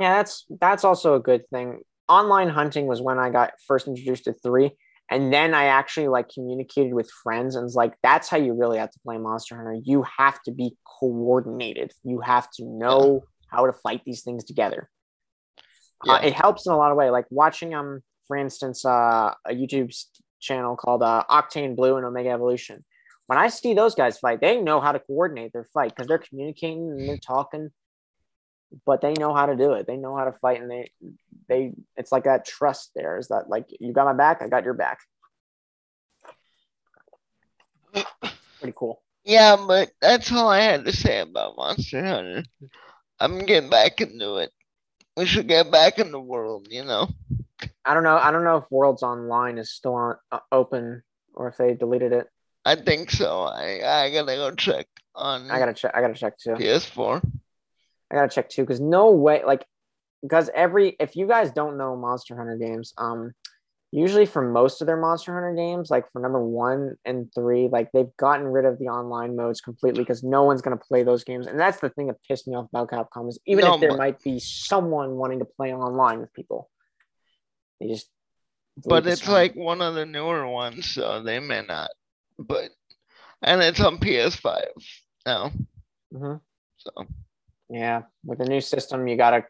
Yeah, that's that's also a good thing. Online hunting was when I got first introduced to three, and then I actually like communicated with friends, and it's like that's how you really have to play Monster Hunter. You have to be coordinated. You have to know how to fight these things together. Uh, it helps in a lot of way. Like watching um, for instance, uh, a YouTube channel called uh, Octane Blue and Omega Evolution. When I see those guys fight, they know how to coordinate their fight because they're communicating and they're talking but they know how to do it. They know how to fight, and they they it's like that trust there is that like you got my back, I got your back. Pretty cool. Yeah, but that's all I had to say about Monster Hunter. I'm getting back into it. We should get back in the world, you know. I don't know. I don't know if Worlds Online is still on uh, open or if they deleted it. I think so. I I gotta go check on I gotta check. I gotta check too. PS4. I gotta check too because no way like because every if you guys don't know Monster Hunter games, um, usually for most of their Monster Hunter games, like for number one and three, like they've gotten rid of the online modes completely because no one's gonna play those games, and that's the thing that pissed me off about Capcom is even No, if there but- might be someone wanting to play online with people, they just. But it's like one of the newer ones, so they may not. But and it's on PS5 now. Mhm. So yeah, with a new system, you gotta.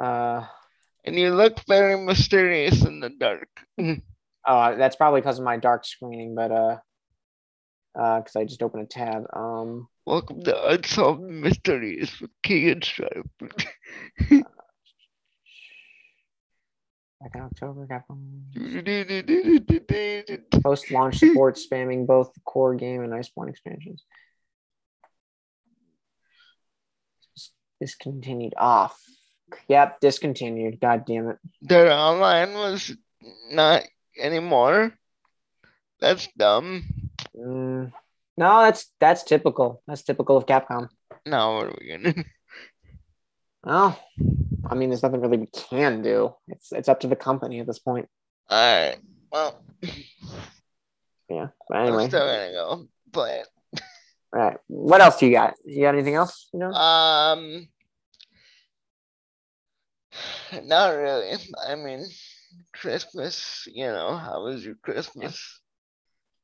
Uh, and you look very mysterious in the dark. Oh, that's probably because of my dark screening, but uh, uh, because I just opened a tab. Um, Welcome to Unsolved Mysteries with Key and Stripe. back in October, Capcom yeah, post-launch support spamming both the core game and Iceborne expansions. Discontinued off. Yep, discontinued. God damn it. Their online was not anymore. That's dumb. Mm, no, that's that's typical. That's typical of Capcom. No, what are we gonna Well, I mean, there's nothing really we can do. It's it's up to the company at this point. Alright. Well Yeah. But I'm still gonna go play it. All right. What else do you got? You got anything else? You know? Um, not really. I mean, Christmas. You know, how was your Christmas?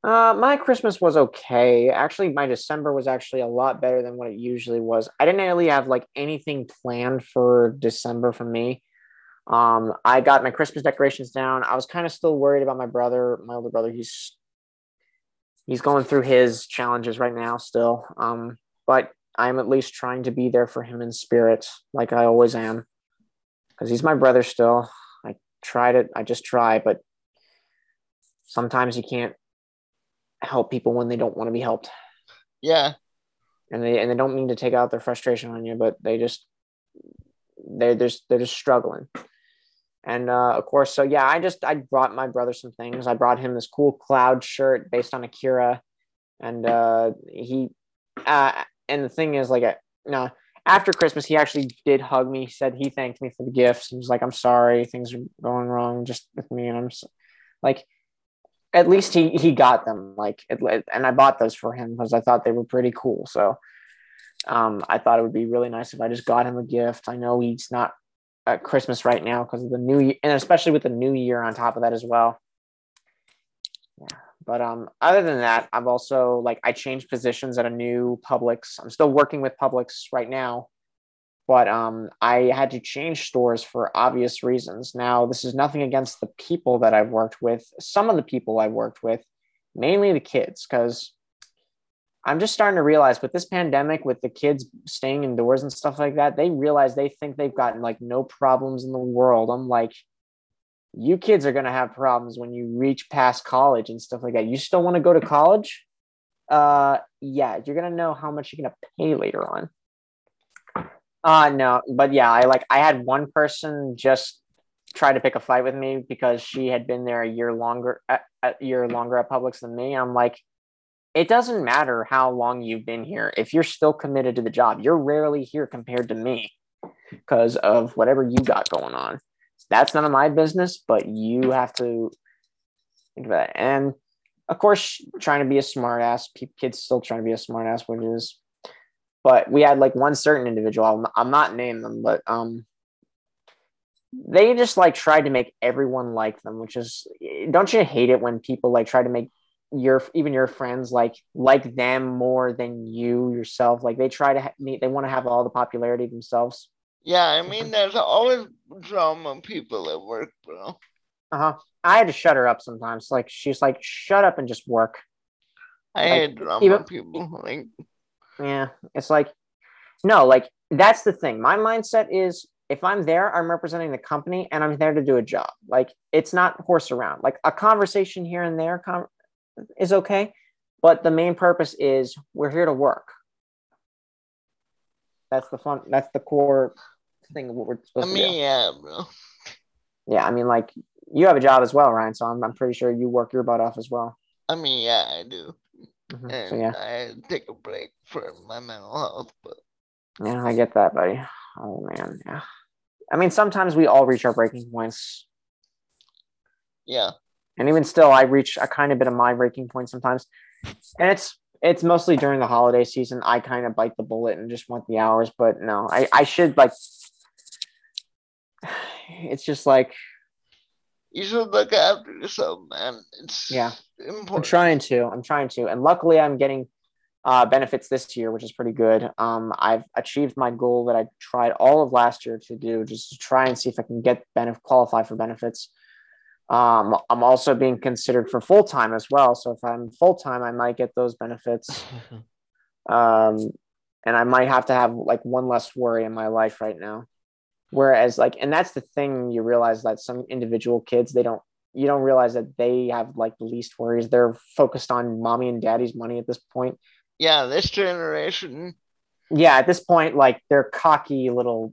Uh, my Christmas was okay. Actually, my December was actually a lot better than what it usually was. I didn't really have like anything planned for December for me. Um, I got my Christmas decorations down. I was kind of still worried about my brother, my older brother. He's he's going through his challenges right now still. Um, but I'm at least trying to be there for him in spirit, like I always am, because he's my brother still. I try to, I just try, but sometimes you can't help people when they don't want to be helped. Yeah. And they and they don't mean to take out their frustration on you, but they just they're just they're just struggling. And uh, of course, so yeah, I just I brought my brother some things. I brought him this cool cloud shirt based on Akira, and uh, he uh, and the thing is like, you know, after Christmas, he actually did hug me. He said he thanked me for the gifts. He was like, "I'm sorry, things are going wrong just with me," and I'm like, at least he he got them like it, and i bought those for him because i thought they were pretty cool so um i thought it would be really nice if i just got him a gift i know he's not at christmas right now because of the new year and especially with the new year on top of that as well yeah but um other than that i've also like i changed positions at a new publix i'm still working with publix right now but um, I had to change stores for obvious reasons. Now, this is nothing against the people that I've worked with. Some of the people I've worked with, mainly the kids, because I'm just starting to realize with this pandemic, with the kids staying indoors and stuff like that, they realize they think they've gotten like no problems in the world. I'm like, you kids are going to have problems when you reach past college and stuff like that. You still want to go to college? Uh, yeah, you're going to know how much you're going to pay later on. Uh no, but yeah, I like I had one person just try to pick a fight with me because she had been there a year longer a, a year longer at Publix than me. I'm like, it doesn't matter how long you've been here. If you're still committed to the job, you're rarely here compared to me because of whatever you got going on. That's none of my business, but you have to think about it. And of course, trying to be a smartass, kids still trying to be a smartass, which is but we had like one certain individual I'll, I'll not name them but um they just like tried to make everyone like them which is don't you hate it when people like try to make your even your friends like like them more than you yourself? Like they try to meet they want to have all the popularity themselves yeah i mean there's always drama people at work bro uh-huh i had to shut her up sometimes like she's like shut up and just work i like, hate drama even, people like yeah, it's like, no, like that's the thing. My mindset is if I'm there, I'm representing the company and I'm there to do a job. Like it's not horse around. Like a conversation here and there com- is okay, but the main purpose is we're here to work. That's the fun. That's the core thing of what we're supposed I mean, to do. yeah, bro. Yeah, I mean, like you have a job as well, Ryan. So I'm, I'm pretty sure you work your butt off as well. I mean, yeah, I do. Mm-hmm. And so, yeah. I take a break for my mental health, but yeah, I get that, buddy. Oh man, yeah. I mean, sometimes we all reach our breaking points. Yeah. And even still, I reach a kind of bit of my breaking point sometimes, and it's it's mostly during the holiday season. I kind of bite the bullet and just want the hours, but no, I I should like. It's just like you should look after yourself, man. It's yeah. Important. I'm trying to. I'm trying to, and luckily, I'm getting uh, benefits this year, which is pretty good. Um, I've achieved my goal that I tried all of last year to do, just to try and see if I can get benefit qualify for benefits. Um, I'm also being considered for full time as well. So if I'm full time, I might get those benefits. um, and I might have to have like one less worry in my life right now. Whereas, like, and that's the thing you realize that some individual kids, they don't, you don't realize that they have like the least worries. They're focused on mommy and daddy's money at this point. Yeah, this generation. Yeah, at this point, like they're cocky little,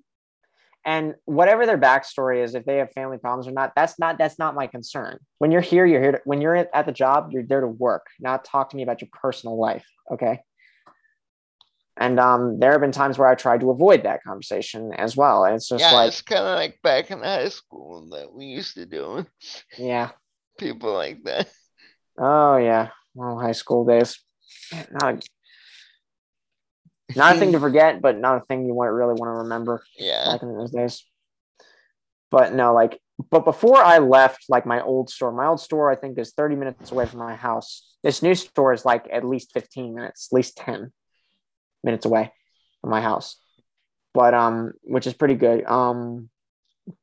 and whatever their backstory is, if they have family problems or not, that's not that's not my concern. When you're here, you're here. To, when you're at the job, you're there to work, not talk to me about your personal life. Okay. And um, there have been times where I tried to avoid that conversation as well. And it's just yeah, like it's kind of like back in high school that we used to do. Yeah, people like that. Oh yeah, well, high school days. Not Not a thing to forget, but not a thing you want really want to remember Yeah. back in those days. But no, like, but before I left, like my old store, my old store, I think is 30 minutes away from my house. This new store is like at least 15 minutes, at least 10 minutes away from my house. But, um, which is pretty good. Um,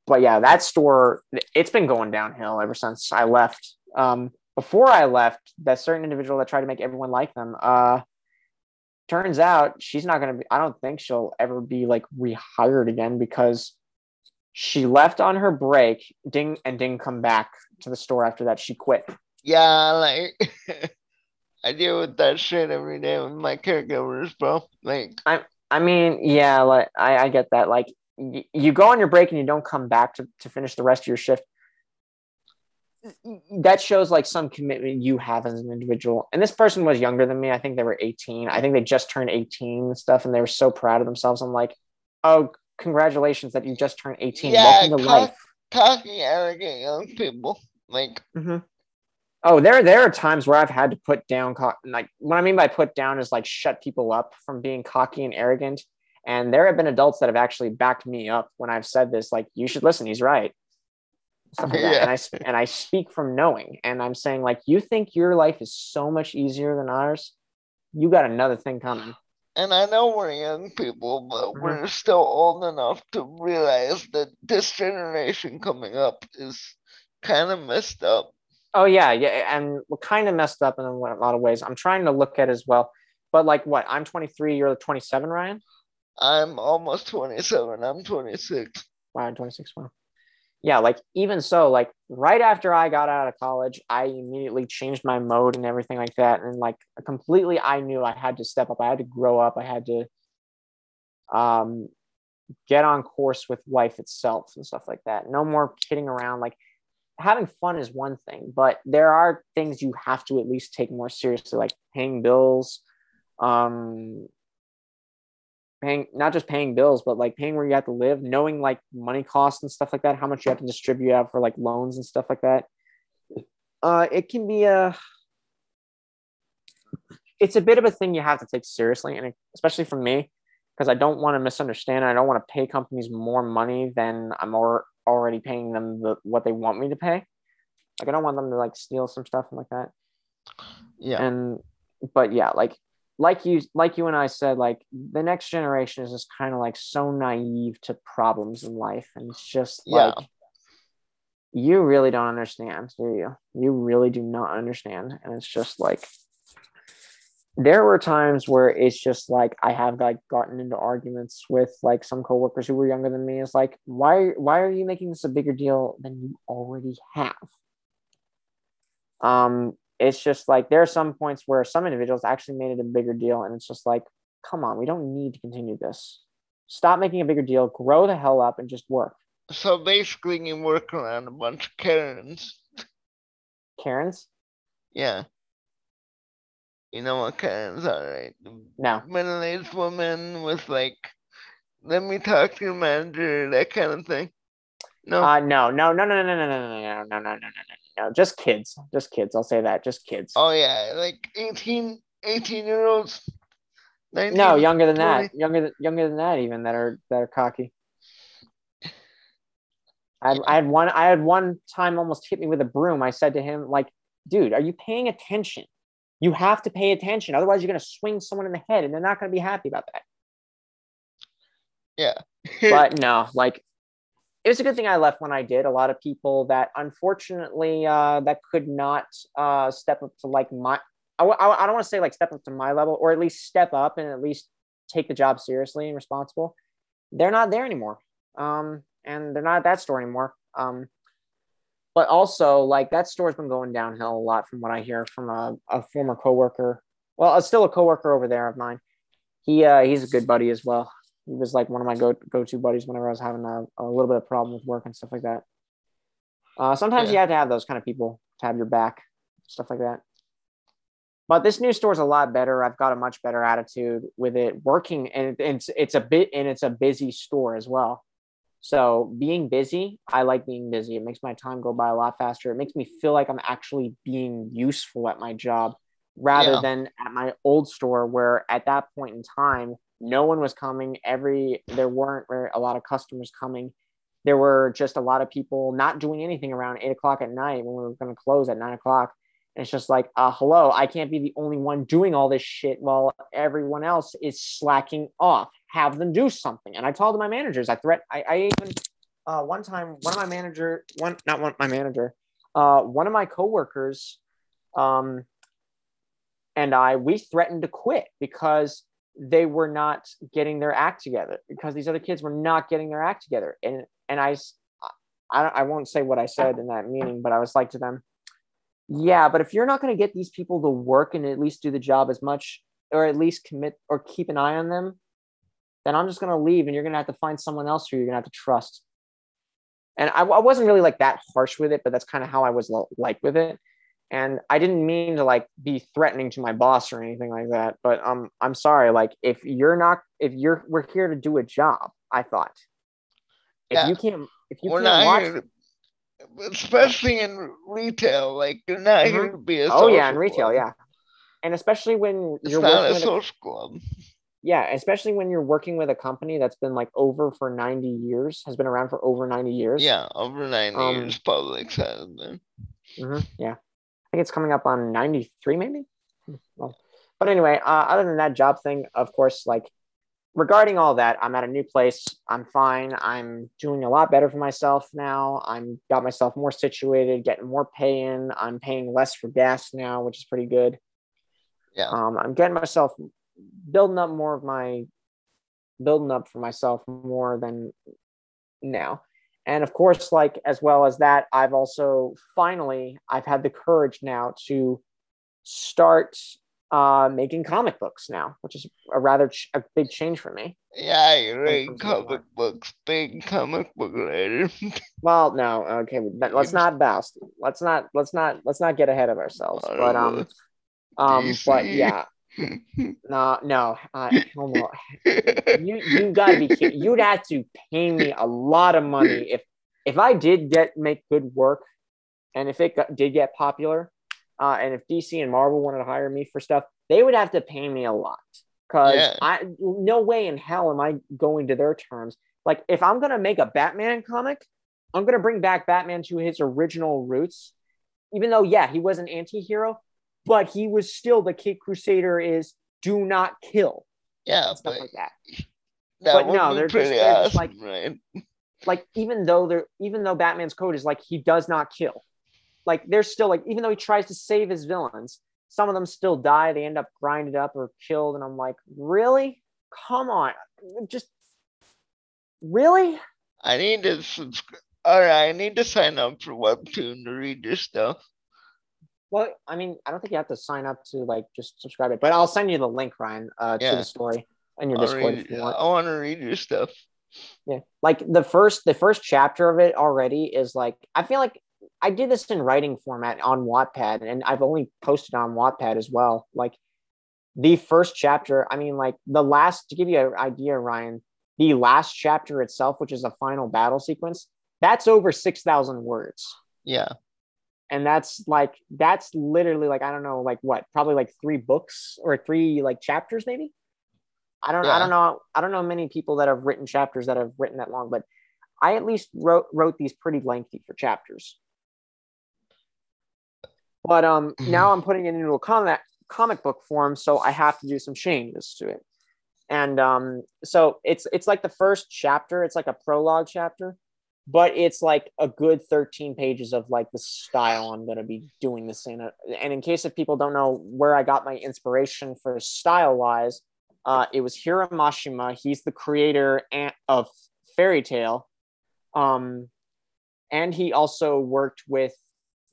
but yeah, that store, it's been going downhill ever since I left. Um, before I left, that certain individual that tried to make everyone like them, uh, turns out she's not to be, I don't think she'll ever be like rehired again because she left on her break, ding, and didn't come back to the store after that. She quit. Yeah, like I deal with that shit every day with my caregivers, bro. Like, I I mean, yeah, like I, I get that. Like y- you go on your break and you don't come back to, to finish the rest of your shift. That shows like some commitment you have as an individual. And this person was younger than me. I think they were 18. I think they just turned 18 and stuff, and they were so proud of themselves. I'm like, oh, congratulations that you just turned 18. Yeah, Welcome to life. cocky, arrogant young people. Like, hmm Oh, there there are times where I've had to put down like what I mean by put down is like shut people up from being cocky and arrogant. And there have been adults that have actually backed me up when I've said this, like you should listen, he's right. Like. Yeah. And I and I speak from knowing, and I'm saying like you think your life is so much easier than ours, you got another thing coming. and I know we're young people, but Mhm. we're still old enough to realize that this generation coming up is kind of messed up. Oh yeah, yeah, and we're kind of messed up in a lot of ways. I'm trying to look at as well, but like what? I'm 23, you're 27, Ryan. I'm almost 27. I'm 26. Wow, 26. Wow. Yeah, like even so, like right after I got out of college, I immediately changed my mode and everything like that. And like completely, I knew I had to step up. I had to grow up. I had to um, get on course with life itself and stuff like that. No more kidding around. Like having fun is one thing, but there are things you have to at least take more seriously, like paying bills, um, paying not just paying bills, but like paying where you have to live, knowing like money costs and stuff like that, how much you have to distribute out for like loans and stuff like that. Uh, it can be a it's a bit of a thing you have to take seriously, and especially for me, because I don't want to misunderstand. I don't want to pay companies more money than I'm or, already paying them the what they want me to pay. Like I don't want them to like steal some stuff and like that Yeah. and but yeah like like you like you and i said like the next generation is just kind of like so naive to problems in life and it's just Yeah. like you really don't understand do you you really do not understand and it's just like there were times where it's just like i have like gotten into arguments with like some coworkers who were younger than me. It's like why why are you making this a bigger deal than you already have? Um it's just like there are some points where some individuals actually made it a bigger deal and it's just like come on we don't need to continue this. Stop making a bigger deal grow the hell up and just work. So basically, you work around a bunch of Karens. karens? Yeah. You know what Karens are, right? no Middle-aged woman with like, let me talk to your manager, that kind of thing. No. uh no no no no no no no no no no no no no no no just kids just kids i'll say that just kids oh yeah, like 18, 18 year olds. 19, no younger than 20. that younger than younger than that even that are that are cocky I I had one i had one time almost hit me with a broom i said to him like dude are you paying attention you have to pay attention otherwise you're going to swing someone in the head and they're not going to be happy about that. Yeah. but no like it was a good thing i left when i did. A lot of people that unfortunately uh that could not uh step up to like my i i don't want to say like step up to my level or at least step up and at least take the job seriously and responsible. They're not there anymore um and they're not at that store anymore. Um but also like that store's been going downhill a lot from what i hear from a, a former coworker well it's still a coworker over there of mine he uh he's a good buddy as well he was like one of my go go to buddies whenever I was having a, a little bit of problem with work and stuff like that. Uh, sometimes you have to have those kind of people to have your back, stuff like that. But this new store is a lot better. I've got a much better attitude with it working, and it's it's a bit and it's a busy store as well. So being busy, I like being busy. It makes my time go by a lot faster. It makes me feel like I'm actually being useful at my job rather Yeah. than at my old store where at that point in time no one was coming. Every there weren't a lot of customers coming. There were just a lot of people not doing anything around eight o'clock at night when we were going to close at nine o'clock. And it's just like, uh, hello, I can't be the only one doing all this shit while everyone else is slacking off. Have them do something. And I told my managers, I threat, I, I even uh, one time, one of my manager, one not one my manager, uh, one of my coworkers, um, and I, we threatened to quit because they were not getting their act together because these other kids were not getting their act together. And and I, I, I won't say what I said in that meeting, but I was like to them, yeah, but if you're not going to get these people to work and at least do the job as much, or at least commit or keep an eye on them, then I'm just going to leave and you're going to have to find someone else who you're going to have to trust. And I, I wasn't really like that harsh with it, but that's kind of how I was like with it and i didn't mean to like be threatening to my boss or anything like that but um i'm sorry like if you're not if you're we're here to do a job i thought if yeah. you can't if you we're can't watch here, especially in retail like you're not mm-hmm. here to be a oh yeah in retail club. yeah. And especially when it's you're not a social club. Yeah especially when you're working with a company that's been like over for 90 years has been around for over 90 years. Yeah over 90 um, years Publix has been mm-hmm, yeah. I think it's coming up on 93 maybe? Well, but anyway uh, other than that job thing of course like regarding all that i'm at a new place. I'm fine. I'm doing a lot better for myself now. I'm got myself more situated getting more pay in. I'm paying less for gas now which is pretty good. Yeah. Um, i'm getting myself building up more of my building up for myself more than now. And of course like as well as that i've also finally i've had the courage now to start uh, making comic books now which is a rather ch- a big change for me. Yeah you read comic books big comic book writer. Well no okay let's not boast. Let's not let's not let's not get ahead of ourselves but um um but yeah. No, no, uh, you you gotta be kidding. You'd have to pay me a lot of money if if I did get make good work, and if it got, did get popular, uh, and if DC and Marvel wanted to hire me for stuff, they would have to pay me a lot because yeah. I no way in hell am I going to their terms. Like if I'm gonna make a Batman comic, I'm gonna bring back Batman to his original roots, even though yeah he was an anti-hero but he was still the Caped Crusader is do not kill. Yeah, stuff but, like that. that but no, they're just, they're awesome, just like right? like even though they're even though Batman's code is like he does not kill. Like they're still like even though he tries to save his villains, some of them still die. They end up grinded up or killed, and I'm like, really? Come on, just really? I need to subscribe. All right, I need to sign up for Webtoon to read your stuff. Well, I mean, I don't think you have to sign up to like just subscribe it, but I'll send you the link, Ryan, uh, yeah. to the story in your I'll Discord. Read, want. I want to read your stuff. Yeah, like the first the first chapter of it already is like I feel like I did this in writing format on Wattpad, and I've only posted on Wattpad as well. Like the first chapter, I mean, like the last to give you an idea, Ryan, the last chapter itself, which is a final battle sequence, that's over six thousand words. Yeah and that's like that's literally like i don't know like what probably like three books or three like chapters maybe i don't yeah. i don't know i don't know many people that have written chapters that have written that long but i at least wrote wrote these pretty lengthy for chapters but um mm-hmm. now i'm putting it into a comic comic book form so i have to do some changes to it and um so it's it's like the first chapter it's like a prologue chapter but it's like a good 13 pages of like the style I'm going to be doing this in. And in case if people don't know where I got my inspiration for style wise, uh, it was Hiro Mashima. He's the creator of Fairy Tail. Um, and he also worked with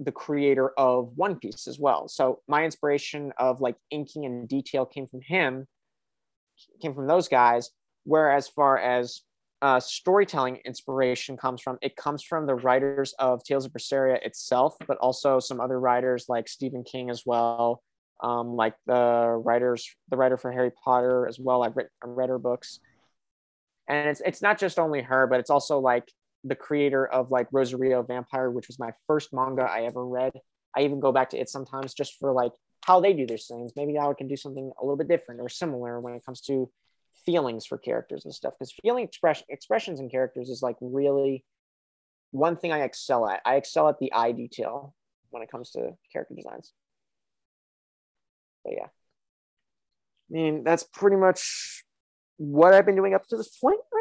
the creator of One Piece as well. So my inspiration of like inking and detail came from him, came from those guys. Whereas far as uh, storytelling inspiration comes from. It comes from the writers of Tales of Berseria itself, but also some other writers like Stephen King as well, um, like the writers, the writer for Harry Potter as well. I've, read, read her books, and it's it's not just only her, but it's also like the creator of like Rosario Vampire, which was my first manga I ever read. I even go back to it sometimes just for like how they do their things. Maybe I can do something a little bit different or similar when it comes to feelings for characters and stuff because feeling expression expressions in characters is like really one thing I excel at. I excel at the eye detail when it comes to character designs. But yeah. I mean, that's pretty much what I've been doing up to this point right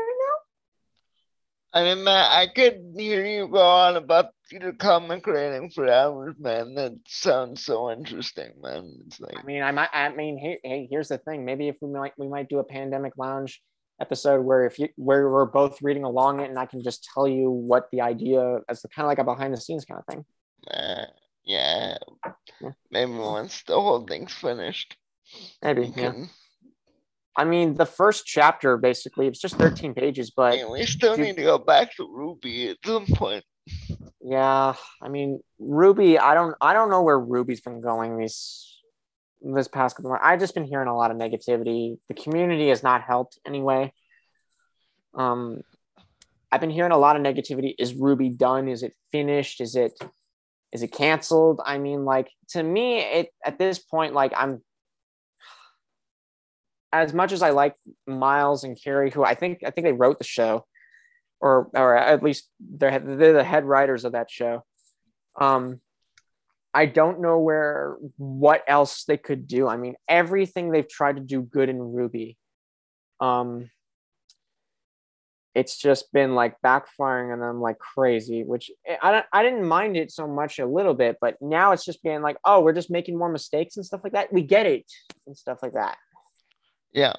I mean, man, I could hear you go on about your comic writing for hours, man. That sounds so interesting, man. It's like, I mean, I might. I mean, hey, hey, here's the thing. Maybe if we might, we might do a pandemic lounge episode where if you where we're both reading along it, and I can just tell you what the idea as kind of like a behind the scenes kind of thing. Uh, yeah. yeah. Maybe once the whole thing's finished. Maybe. Yeah. I mean, the first chapter basically it's just 13 pages, but Man, we still need to go back to RWBY at some point. Yeah, I mean, RWBY. I don't, I don't know where RWBY's been going these this past couple. Months. I've just been hearing a lot of negativity. The community has not helped anyway. Um, I've been hearing a lot of negativity. Is RWBY done? Is it finished? Is it is it canceled? I mean, like to me, it at this point, like I'm as much as I like Miles and Kerry, who I think I think they wrote the show, or or at least they're they're the head writers of that show. Um, I don't know where what else they could do. I mean, everything they've tried to do good in RWBY, um, it's just been like backfiring on them like crazy. Which I don't, I didn't mind it so much a little bit, but now it's just being like, oh, we're just making more mistakes and stuff like that. We get it and stuff like that. Yeah.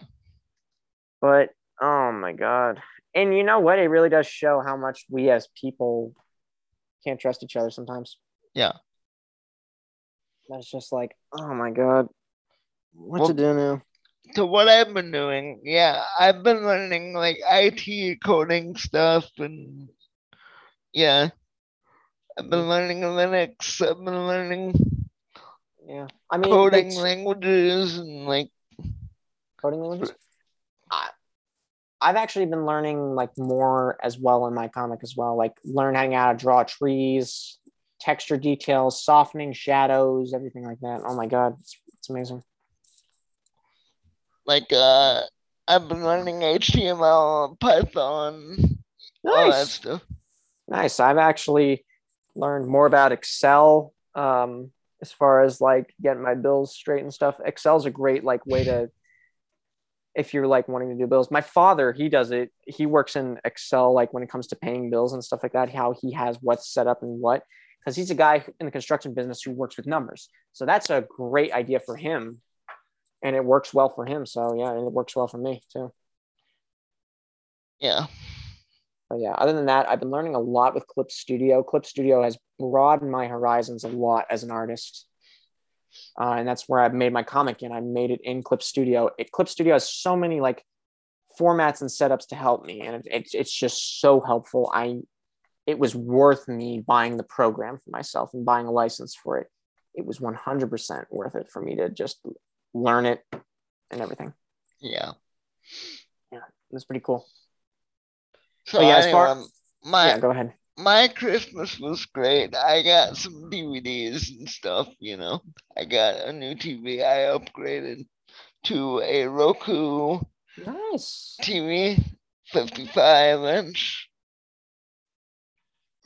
But oh my god. And you know what? It really does show how much we as people can't trust each other sometimes. Yeah. That's just like, oh my god. What well, to do now? To what I've been doing, yeah, I've been learning like IT coding stuff and yeah. I've been learning Linux. I've been learning yeah. I mean coding languages and like coding languages. I, I've actually been learning like more as well in my comic as well, like learning how to draw trees, texture details, softening shadows, everything like that. Oh my god, it's, it's amazing. Like uh I've been learning HTML, Python, nice. all that stuff. Nice. I've actually learned more about Excel um, as far as like getting my bills straight and stuff. Excel's a great like way to if you're like wanting to do bills. My father, he does it. He works in Excel, like when it comes to paying bills and stuff like that, how he has what's set up and what, because he's a guy in the construction business who works with numbers. So that's a great idea for him. And it works well for him. So yeah, and it works well for me too. Yeah. But yeah, other than that, I've been learning a lot with Clip Studio. Clip Studio has broadened my horizons a lot as an artist uh, and that's where I've made my comic and I made it in Clip Studio. It, Clip Studio has so many like formats and setups to help me, and it, it, it's just so helpful. I it was worth me buying the program for myself and buying a license for it. It was 100% worth it for me to just learn it and everything. Yeah. Yeah, it was pretty cool. So but yeah, anyway, as far my yeah, go ahead my Christmas was great. I got some DVDs and stuff, you know. I got a new TV. I upgraded to a Roku nice TV, 55 inch.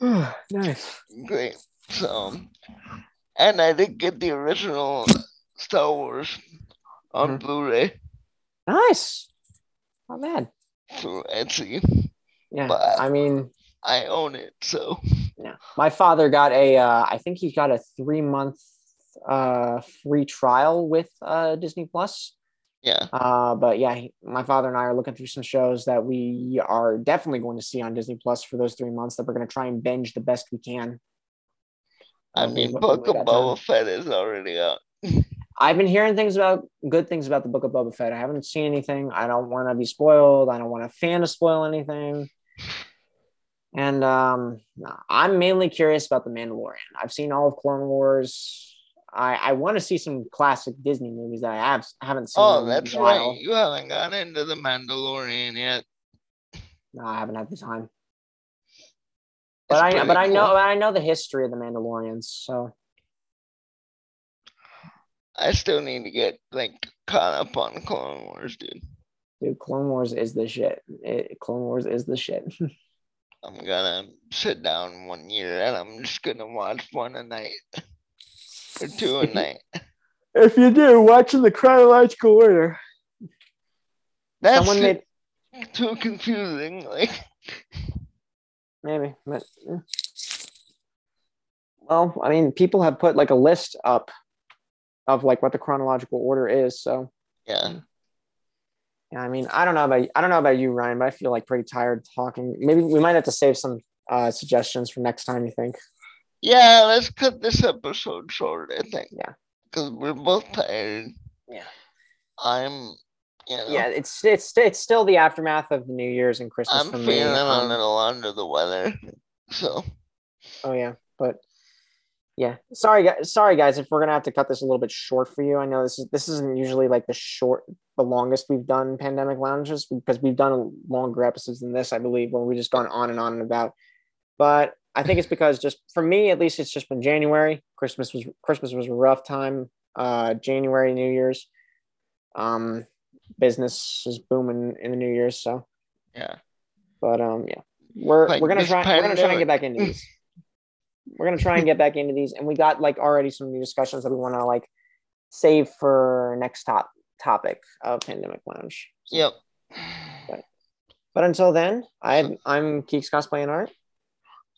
nice. Great. So, and I did get the original Star Wars on mm-hmm. Blu ray. Nice. Not bad. Through Etsy. Yeah. But I mean, I own it. So yeah, my father got a. Uh, I think he got a three month uh, free trial with uh, Disney Plus. Yeah. Uh, but yeah, he, my father and I are looking through some shows that we are definitely going to see on Disney Plus for those three months that we're going to try and binge the best we can. I uh, mean, Book of Boba Fett is already out. I've been hearing things about good things about the Book of Boba Fett. I haven't seen anything. I don't want to be spoiled. I don't want a fan to spoil anything. And um, I'm mainly curious about The Mandalorian. I've seen all of Clone Wars. I, I want to see some classic Disney movies that I have haven't seen. Oh, that's right. You haven't gotten into The Mandalorian yet. No, I haven't had the time. But I but cool. I know I know the history of the Mandalorians, so I still need to get like caught up on Clone Wars, dude. Dude, Clone Wars is the shit. It, Clone Wars is the shit. I'm gonna sit down one year and I'm just gonna watch one a night or two a night. if you do, watch in the chronological order. That's Someone made too confusing. Like, maybe, but well, I mean, people have put like a list up of like what the chronological order is. So yeah, yeah, I mean, I don't know about I don't know about you, Ryan, but I feel like pretty tired talking. Maybe we might have to save some uh, suggestions for next time. You think? yeah. Let's cut this episode short. I think. Yeah. Because we're both tired. Yeah. I'm. You know, Yeah, it's it's it's still the aftermath of the New Year's and Christmas I'm for me. feeling a Um, little under the weather. So Oh yeah, but yeah, sorry guys. Sorry guys, if we're gonna have to cut this a little bit short for you. I know this is this isn't usually like the short, the longest we've done pandemic lounges because we've done longer episodes than this, I believe, where we've just gone on and on and about. But I think it's because just for me, at least, it's just been January. Christmas was Christmas was a rough time. Uh, January, New Year's, um, business is booming in the New Year's. So, yeah. but um, yeah, we're Like we're gonna try we're gonna try and get back into these. we're gonna try and get back into these, and we got like already some new discussions that we want to like save for next top topic of pandemic lounge. Yep. But until then, I'm I'm Keeks Cosplay and Art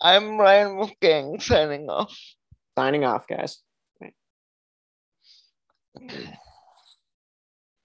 I'm Ryan Wolfgang signing off. signing off, guys. Okay.